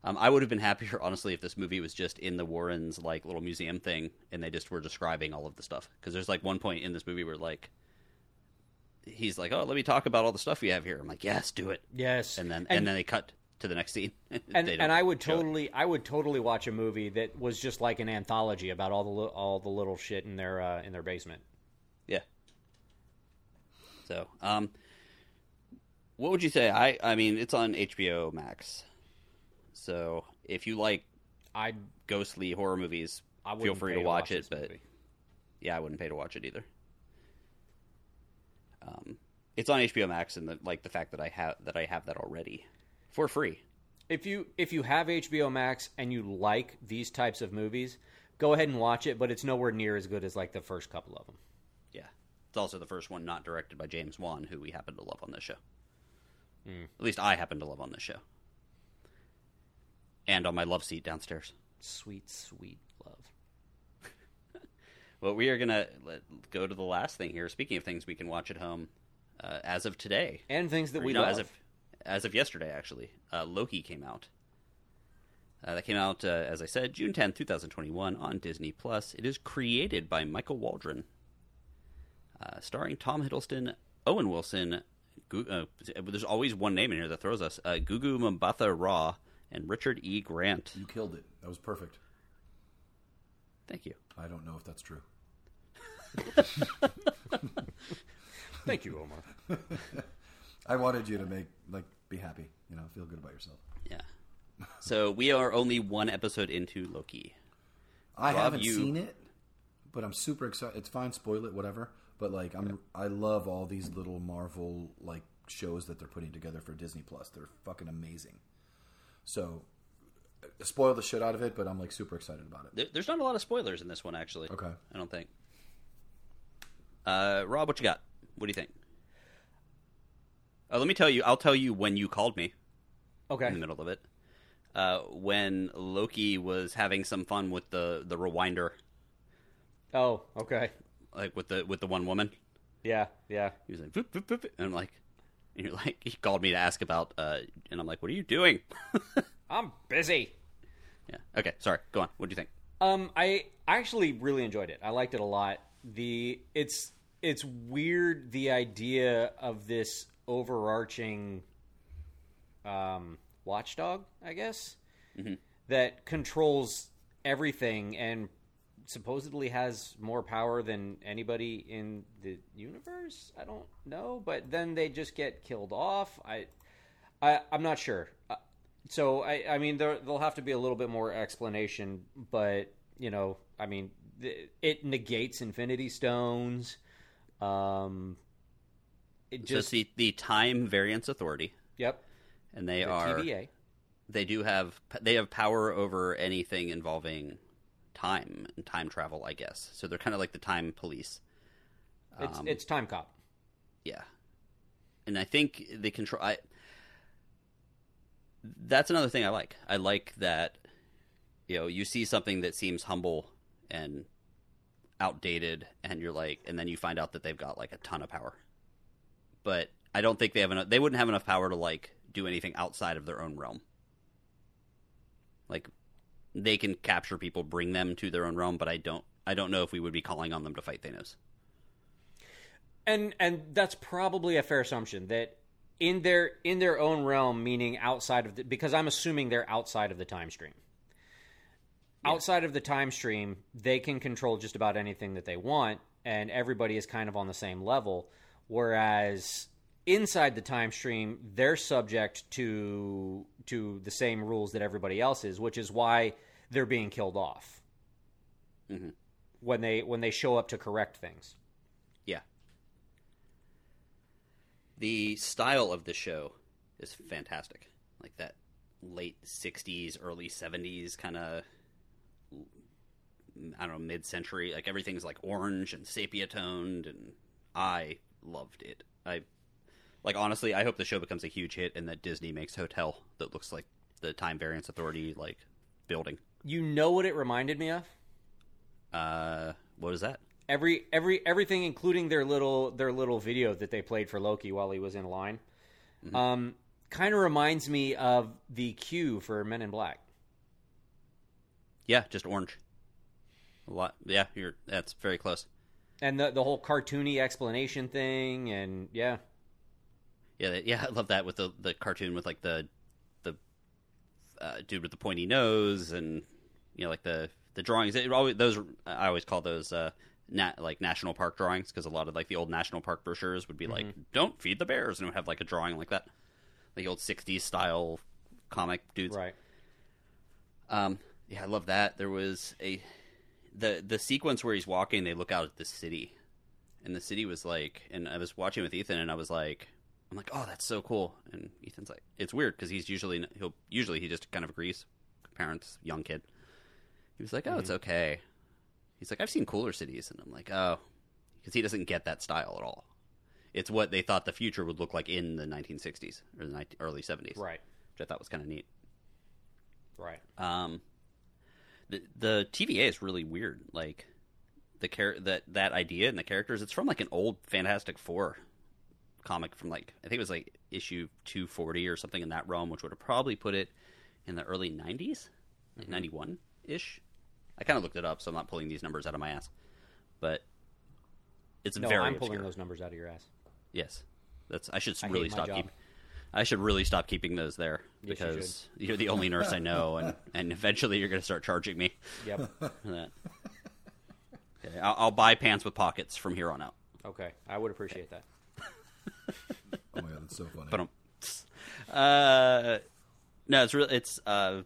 Um, I would have been happier, <laughs> honestly, if this movie was just in the Warrens' like little museum thing, and they just were describing all of the stuff. Because there's like one point in this movie where like he's like, "Oh, let me talk about all the stuff we have here." I'm like, "Yes, do it." Yes, And then and, then they cut to the next scene. <laughs> and, and I would it. totally, I would totally watch a movie that was just like an anthology about all the li- all the little shit in their uh, in their basement. Yeah. So, um, what would you say? I I mean, it's on HBO Max. So if you like I ghostly horror movies, I feel free to watch, it. But movie. yeah, I wouldn't pay to watch it either. Um, it's on HBO Max, and the, like the fact that I have that I have that already for free. if you if you have HBO Max and you like these types of movies, go ahead and watch it. But it's nowhere near as good as like the first couple of them. Yeah. It's also the first one not directed by James Wan, who we happen to love on this show. At least I happen to love on this show. And on my love seat downstairs. Sweet, sweet love. Well, we are going to go to the last thing here. Speaking of things we can watch at home, uh, as of today, And things that or, we you know, love. as of as of yesterday, actually, uh, Loki came out. Uh, that came out, uh, as I said, June tenth, two thousand twenty-one, on Disney Plus. It is created by Michael Waldron, uh, starring Tom Hiddleston, Owen Wilson. Gu- uh, there's always one name in here that throws us: uh, Gugu Mbatha Raw and Richard E. Grant. You killed it. That was perfect. Thank you. I don't know if that's true. <laughs> Thank you, Omar. <laughs> I wanted you to make like be happy. You know, feel good about yourself. Yeah. So we are only one episode into Loki. I Rob, haven't you- seen it, but I'm super excited. It's fine, spoil it, whatever. But like, I'm I love all these little Marvel like shows that they're putting together for Disney Plus. They're fucking amazing. So, uh, spoil the shit out of it, but I'm like super excited about it. There's not a lot of spoilers in this one, actually. Okay. I don't think. Uh, Rob, what you got? What do you think? Uh, let me tell you. I'll tell you when you called me Okay. in the middle of it. Uh, when Loki was having some fun with the the rewinder, Oh, okay. like with the with the one woman, Yeah, yeah. he was like, "Voop, voop, voop," and I'm like, and you're like, he called me to ask about, uh, and I'm like, what are you doing? <laughs> I'm busy. yeah. Okay. Sorry. Go on. What do you think? Um, I I actually really enjoyed it. I liked it a lot. The it's it's weird the idea of this overarching um, watchdog, I guess, that controls everything and supposedly has more power than anybody in the universe. I don't know, but then they just get killed off. I, I I'm not sure. Uh, so I I mean there there'll have to be a little bit more explanation, but you know I mean it negates Infinity Stones. Um, it So it's just the the Time Variance Authority, yep. and they The are TVA. they do have they have power over anything involving time and time travel, I guess. So they're kind of like the time police. It's Um, it's Time Cop. Yeah, and I think they control. I that's another thing I like. I like that you know you see something that seems humble and outdated, and you're like, and then you find out that they've got like a ton of power. But I don't think they have enough. They wouldn't have enough power to like do anything outside of their own realm. Like they can capture people, bring them to their own realm, but I don't. I don't know if we would be calling on them to fight Thanos. and and that's probably a fair assumption that in their in their own realm meaning outside of the because i'm assuming they're outside of the time stream outside of the time stream they can control just about anything that they want and everybody is kind of on the same level whereas inside the time stream they're subject to to the same rules that everybody else is which is why they're being killed off Mhm. when they when they show up to correct things Yeah. The style of the show is fantastic. Like that late 60s, early 70s kind of I don't know, mid-century. Like everything's like orange and sepia toned and I loved it. I like honestly, I hope the show becomes a huge hit and that Disney makes hotel that looks like the Time Variance Authority like building. you know what it reminded me of Uh what is that? every every everything including their little their little video that they played for Loki while he was in line um kind of reminds me of the queue for Men in Black Yeah, just orange. Yeah, you're that's very close. and the the whole cartoony explanation thing and yeah Yeah, yeah, <laughs> I love that with the the cartoon with like the the uh, dude with the pointy nose and you know like the the drawings. It always those I always call those uh like national park drawings because a lot of like the old national park brochures would be like don't feed the bears and would have like a drawing like that, the old '60s style comic dudes. right Um, yeah, I love that. There was a the the sequence where he's walking. They look out at the city, and the city was like. And I was watching with Ethan, and I was like, I'm like, oh, that's so cool. And Ethan's like, it's weird because he's usually he'll usually he just kind of agrees. Parents, young kid. He was like, oh, it's okay. He's like, I've seen cooler cities, and I'm like, oh, because he doesn't get that style at all. It's what they thought the future would look like in the 1960s or the 19, early 70s, Right. Which I thought was kind of neat. Right. Um, the the TVA is really weird. Like the char- that that idea and the characters. It's from like an old Fantastic Four comic from like I think it was like issue two forty or something in that realm, which would have probably put it in the early nineties, like mm-hmm. ninety one ish. I kind of looked it up, so I'm not pulling these numbers out of my ass, but it's No, very I'm pulling those numbers out of your ass. Yes, that's. I should I really stop keeping. I should really stop keeping those there Yes, you because you are the only nurse I know, and, <laughs> and eventually you're going to start charging me Yep. for <laughs> that. Okay, I'll, I'll buy pants with pockets from here on out. okay. I would appreciate that. <laughs> Oh my god, that's so funny. But um, uh, no, it's really it's uh,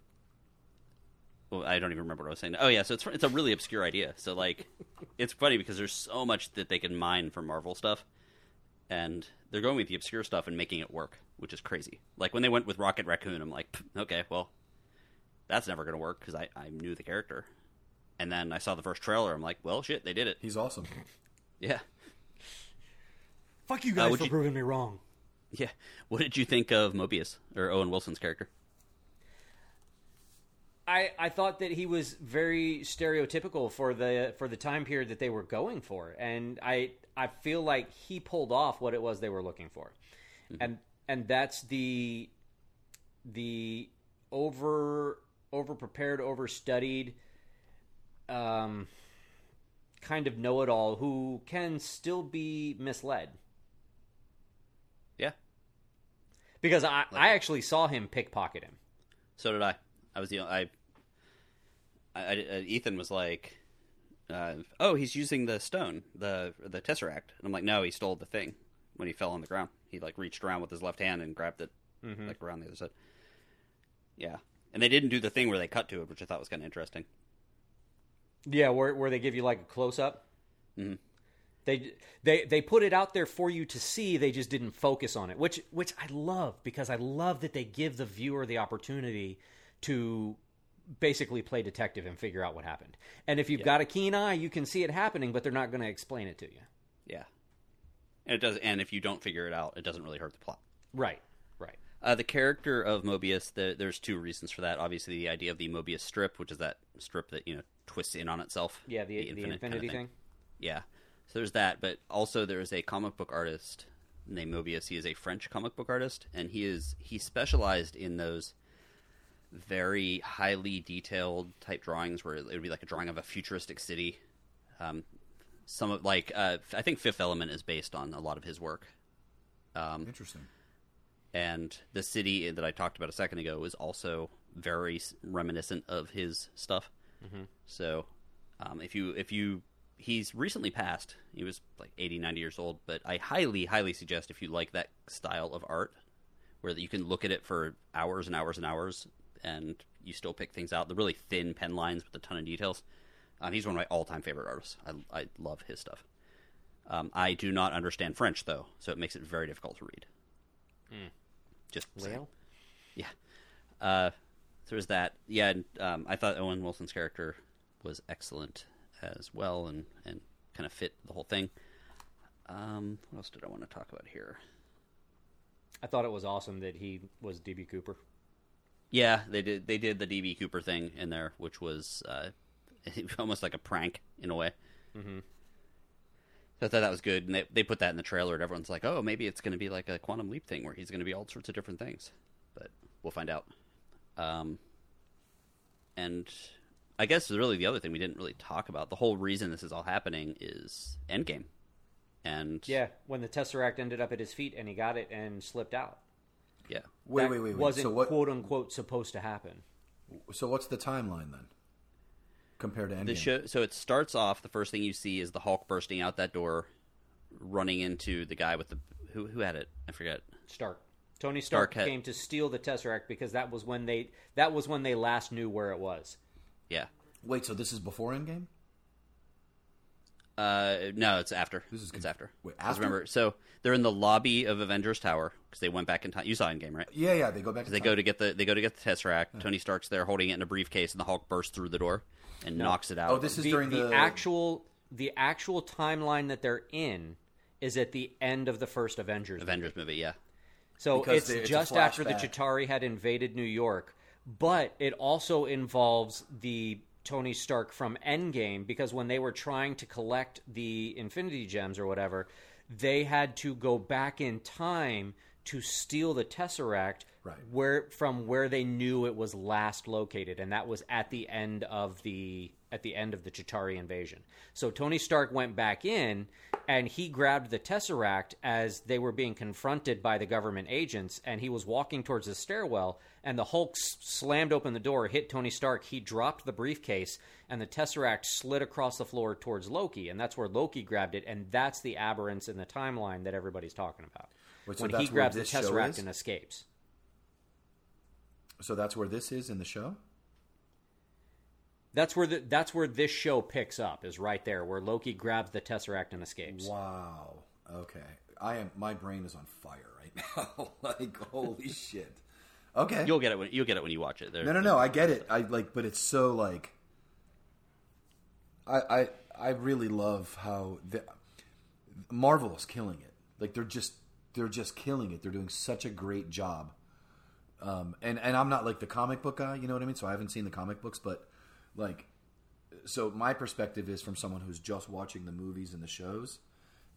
well, I don't even remember what I was saying. Oh yeah, so it's it's a really obscure idea. So like, it's funny because there's so much that they can mine from Marvel stuff, and they're going with the obscure stuff and making it work, which is crazy. Like when they went with Rocket Raccoon, I'm like, okay, well, that's never going to work because I I knew the character, and then I saw the first trailer. I'm like, well, shit, they did it. He's awesome. Yeah, Fuck you uh, guys would for you- proving me wrong. yeah. What did you think of Mobius or Owen Wilson's character? I, I thought that he was very stereotypical for the for the time period that they were going for, and I I feel like he pulled off what it was they were looking for, and and that's the the over over prepared, over studied, um, kind of know it all who can still be misled. Yeah, Because I, I actually saw him pickpocket him. So did I. I was the I. I, I uh, Ethan was like, uh, "Oh, he's using the stone, the the tesseract." And I'm like, "No, he stole the thing when he fell on the ground. He like reached around with his left hand and grabbed it like around the other side." Yeah, and they didn't do the thing where they cut to it, which I thought was kind of interesting. Yeah, where where they give you like a close up. Mhm. They they they put it out there for you to see. They just didn't focus on it, which which I love because I love that they give the viewer the opportunity to basically play detective and figure out what happened. And if you've got a keen eye, you can see it happening, but they're not going to explain it to you. Yeah, and it does. And if you don't figure it out, it doesn't really hurt the plot. Right. Right. Uh, the character of Mobius, the, there's two reasons for that. Obviously, the idea of the Mobius strip, which is that strip that you know twists in on itself. Yeah. The the, infinite kind of infinity thing. Yeah. So there's that, but also there is a comic book artist named Moebius. He is a French comic book artist, and he is he specialized in those very highly detailed type drawings where it would be like a drawing of a futuristic city. Um, some of like uh, I think Fifth Element is based on a lot of his work. Um, Interesting. and the city that I talked about a second ago is also very reminiscent of his stuff. So, um, if you if you he's recently passed, he was like 80, 90 years old, but I highly highly suggest if you like that style of art, where you can look at it for hours and hours and hours, and you still pick things out. The really thin pen lines with a ton of details. Um, he's one of my all time favorite artists. I, I love his stuff. Um, I do not understand French though, so it makes it very difficult to read. Just saying. Well, Yeah. Uh, so there's that. Yeah, and, um, I thought Owen Wilson's character was excellent as well, and and kind of fit the whole thing. Um, what else did I want to talk about here? I thought it was awesome that he was DB Cooper. Yeah, they did. They did the DB Cooper thing in there, which was uh, <laughs> almost like a prank in a way. Mm-hmm. So I thought that was good, and they they put that in the trailer, and everyone's like, "Oh, maybe it's going to be like a Quantum Leap thing, where he's going to be all sorts of different things." But we'll find out. Um, and I guess really the other thing we didn't really talk about, the whole reason this is all happening is Endgame, and Yeah, when the Tesseract ended up at his feet and he got it and slipped out. Yeah, Wait, That wait, wait, wait. Wasn't so what? quote unquote supposed to happen. So what's the timeline then? Compared to Endgame. The show, so it starts off. The first thing you see is the Hulk bursting out that door, running into the guy with the who who had it. I forget. Stark. Tony Stark, Stark had- came to steal the Tesseract because that was when they that was when they last knew where it was. Yeah, Wait, so this is before Endgame? Uh, no, it's after. This is it's conf- after. Wait, 'Cause after? Remember, so they're in the lobby of Avengers Tower because they went back in time. You saw Endgame, right? Yeah, yeah. They go back. To They go to get the they go to get the Tesseract. Tony Stark's there holding it in a briefcase, and the Hulk bursts through the door and knocks it out. Oh, this is the, during the the, actual the actual timeline that they're in is at the end of the first Avengers. Avengers movie. Yeah, So Because it's they- it's just after the flashback. Chitauri had invaded New York, but it also involves the Tony Stark from Endgame because when they were trying to collect the Infinity Gems or whatever, they had to go back in time to steal the Tesseract Right. where from where they knew it was last located and that was at the end of the at the end of the Chitauri invasion. So Tony Stark went back in and he grabbed the Tesseract as they were being confronted by the government agents and he was walking towards the stairwell and the Hulk s- slammed open the door, hit Tony Stark, he dropped the briefcase and the Tesseract slid across the floor towards Loki and that's where Loki grabbed it and that's the aberrance in the timeline that everybody's talking about. Wait, so when he grabs the Tesseract and escapes. So that's where this is in the show. That's where the, that's where this show picks up is right there where Loki grabs the Tesseract and escapes. Wow. Okay. I am. My brain is on fire right <laughs> now. like holy shit. Okay. you'll get it when you'll get it when you watch it. There, No, no, no. I get it. I like, but it's so like. I I I really love how the Marvel is killing it. Like they're just they're just killing it. They're doing such a great job. Um, and and I'm not like the comic book guy, you know what I mean. So I haven't seen the comic books, but like, so my perspective is from someone who's just watching the movies and the shows,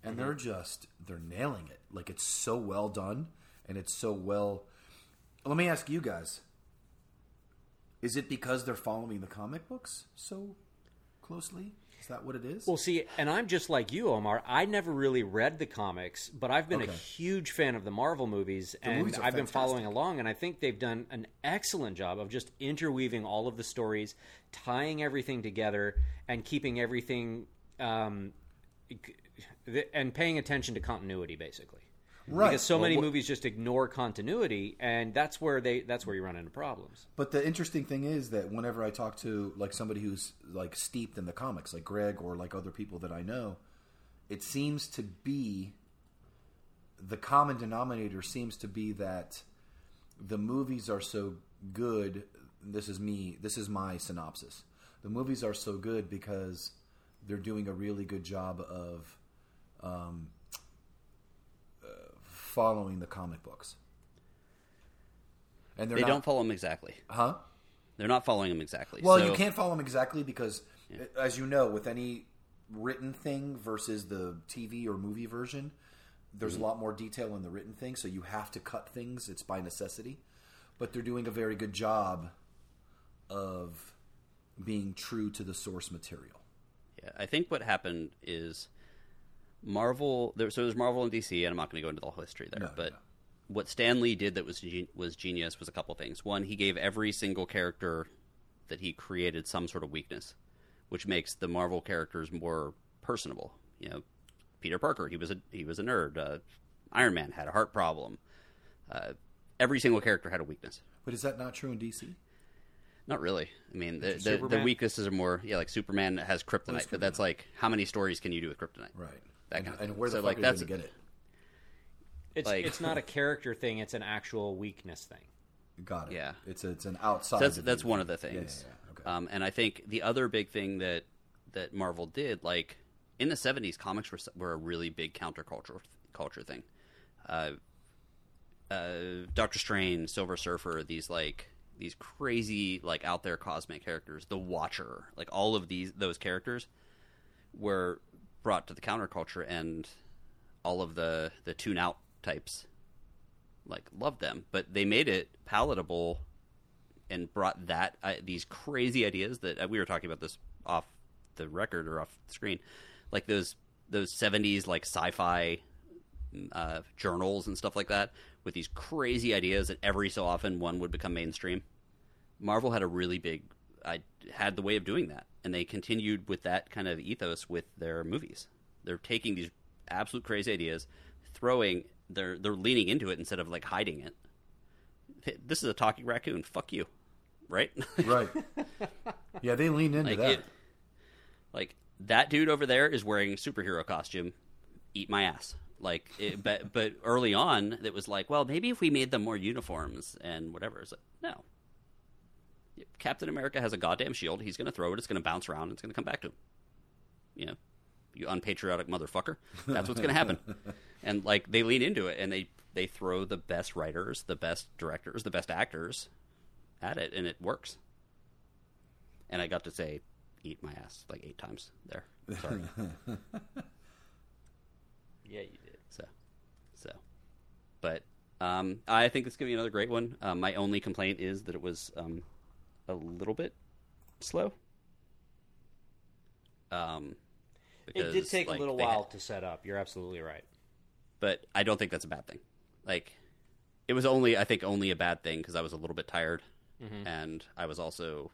and they're just they're nailing it. Like it's so well done, and it's so well. Let me ask you guys: Is it because they're following the comic books so closely? Is that what it is? Well, see, and I'm just like you, Omar. I never really read the comics, but I've been Okay. a huge fan of the Marvel movies, and movies I've been following along. And I think they've done an excellent job of just interweaving all of the stories, tying everything together, and keeping everything, um, and paying attention to continuity, basically. Right. Because so Well, many movies just ignore continuity, and that's where they that's where you run into problems. But the interesting thing is that whenever I talk to like somebody who's like steeped in the comics, like Greg or like other people that I know, it seems to be the common denominator seems to be that the movies are so good. This is me. This is my synopsis. The movies are so good because they're doing a really good job of um, following the comic books. And they're they not, don't follow them exactly. huh? They're not following them exactly. Well, So- you can't follow them exactly because, as you know, with any written thing versus the TV or movie version, there's Mm-hmm. a lot more detail in the written thing, so you have to cut things. It's by necessity. But they're doing a very good job of being true to the source material. Yeah, I think what happened is Marvel. There, so there's Marvel and DC, and I'm not going to go into the whole history there. No, but no. what Stan Lee did that was was genius was a couple things. One, he gave every single character that he created some sort of weakness, which makes the Marvel characters more personable. You know, Peter Parker, he was a he was a nerd. Uh, Iron Man had a heart problem. Uh, every single character had a weakness. But is that not true in DC? Not really. I mean, the, the, the weaknesses are more yeah, like Superman has kryptonite, but that's like how many stories can you do with kryptonite? Right. That and, kind of and where the So, fuck like, are that's- you going to get it? It's Like- it's not a <laughs> character thing; it's an actual weakness thing. Got it. Yeah. It's a, it's an outside. So that's of that's one of the thing. Yeah, things. yeah, yeah. Okay. Um, and I think the other big thing that that Marvel did, like in the '70s, comics were were a really big counterculture culture thing. Uh, uh, Doctor Strange, Silver Surfer, these like these crazy like out there cosmic characters, the Watcher, like all of these those characters were brought to the counterculture, and all of the the tune out types like loved them, but they made it palatable and brought that uh, these crazy ideas that uh, we were talking about this off the record or off screen, like those those seventies like sci-fi uh, journals and stuff like that with these crazy ideas that every so often one would become mainstream. Marvel had a really big, I had the way of doing that, and they continued with that kind of ethos with their movies. They're taking these absolute crazy ideas, throwing, they're they're leaning into it instead of like hiding it. Hey, This is a talking raccoon. Fuck you, right? <laughs> right. Yeah, they leaned into like that. it, like that dude over there is wearing a superhero costume. Eat my ass. Like, it, but but early on, it was like, well, maybe if we made them more uniforms and whatever. It's like, no. Captain America has a goddamn shield. He's going to throw it. It's going to bounce around. And it's going to come back to him. You know, you unpatriotic motherfucker. That's what's going to happen. <laughs> and like they lean into it, and they they throw the best writers, the best directors, the best actors at it, and it works. And I got to say, eat my ass like eight times there. Sorry. <laughs> Yeah, you did. So, so, but um, I think it's gonna be another great one. Um, my only complaint is that it was um, a little bit slow. Um, It did take like, a little they had- while to set up. You're absolutely right. but I don't think that's a bad thing. Like, it was only I think only a bad thing because I was a little bit tired, and I was also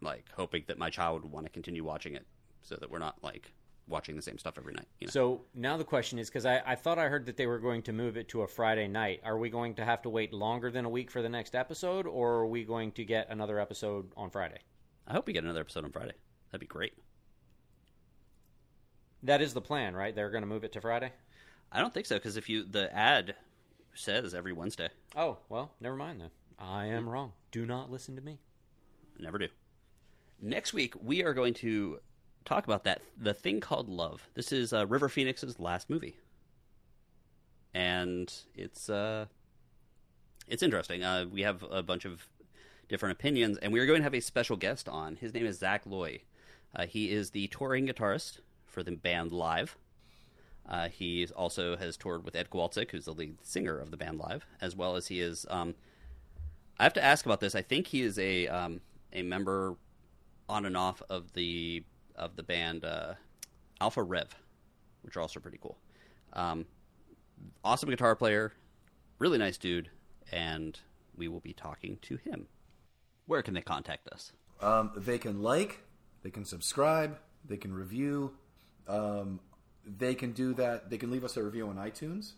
like hoping that my child would want to continue watching it, so that we're not like watching the same stuff every night. You know? So now the question is because I, I thought I heard that they were going to move it to a Friday night. Are we going to have to wait longer than a week for the next episode, or are we going to get another episode on Friday? I hope we get another episode on Friday. That'd be great. That is the plan, right? They're going to move it to Friday. I don't think so because if you the ad says every Wednesday, Oh well, never mind then. I am wrong. Do not listen to me. never do. Next week we are going to talk about that the thing called love. This is uh, River Phoenix's last movie, and it's uh, it's interesting. Uh, we have a bunch of different opinions, and we are going to have a special guest on. His name is Zak Loy. Uh, he is the touring guitarist for the band Live. Uh, he also has toured with Ed Kowalczyk, who's the lead singer of the band Live, as well as he is. Um, I have to ask about this. I think he is a um, a member on and off of the of the band uh, Alpha Rev, which are also pretty cool. Um, awesome guitar player, really nice dude, and we will be talking to him. Where can they contact us? Um, they can like, they can subscribe, they can review. Um, they can do that. They can leave us a review on iTunes.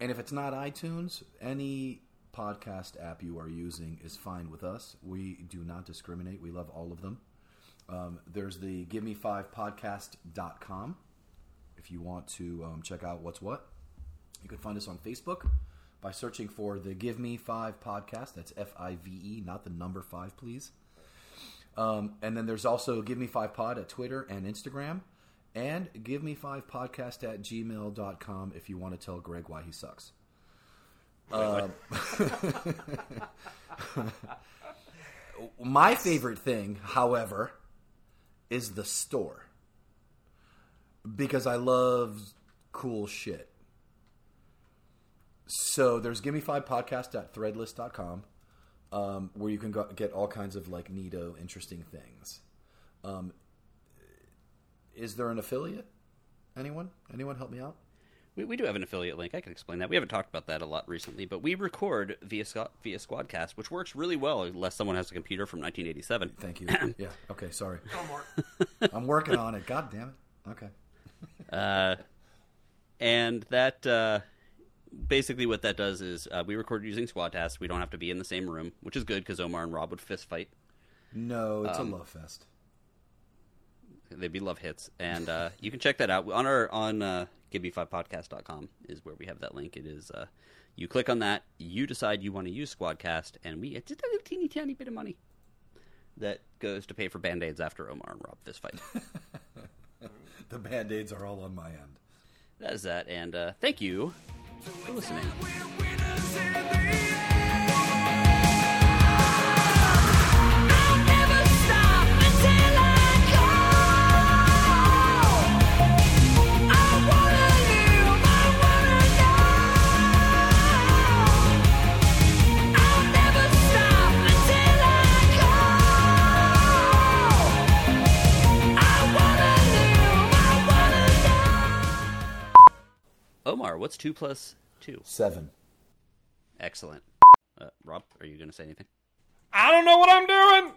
And if it's not iTunes, any podcast app you are using is fine with us. We do not discriminate. We love all of them. Um, there's the give me five podcast.com if you want to um, check out what's what. You can find us on Facebook by searching for the Give Me Five podcast. That's F I V E, not the number five, please. Um, and then there's also Give Me Five Pod at Twitter and Instagram. And Give Me Five Podcast at gmail.com if you want to tell Greg why he sucks. Um, <laughs> my favorite thing, however, is the store. Because I love cool shit. So there's Give Me Five Podcast at threadless.com um, where you can go, get all kinds of like neato, interesting things. Um, is there an affiliate? Anyone? Anyone help me out? We, we do have an affiliate link. I can explain that. We haven't talked about that a lot recently, but we record via via Squadcast, which works really well unless someone has a computer from 1987. Thank you. <coughs> yeah. Okay. Sorry. <laughs> I'm working on it. God damn it. Okay. <laughs> Uh, and that uh, basically what that does is uh, we record using Squadcast. We don't have to be in the same room, which is good because Omar and Rob would fist fight. No, it's a love fest. They'd be love hits, and uh, you can check that out on our on uh, give5podcast.com is where we have that link. It is uh, you click on that, you decide you want to use Squadcast, and we it's just a little teeny tiny bit of money that goes to pay for band aids after Omar and Rob this fight. <laughs> The band aids are all on my end. that is that, and uh, thank you for listening. Omar, what's two plus two? Seven. Excellent. Uh, Rob, are you going to say anything? I don't know what I'm doing.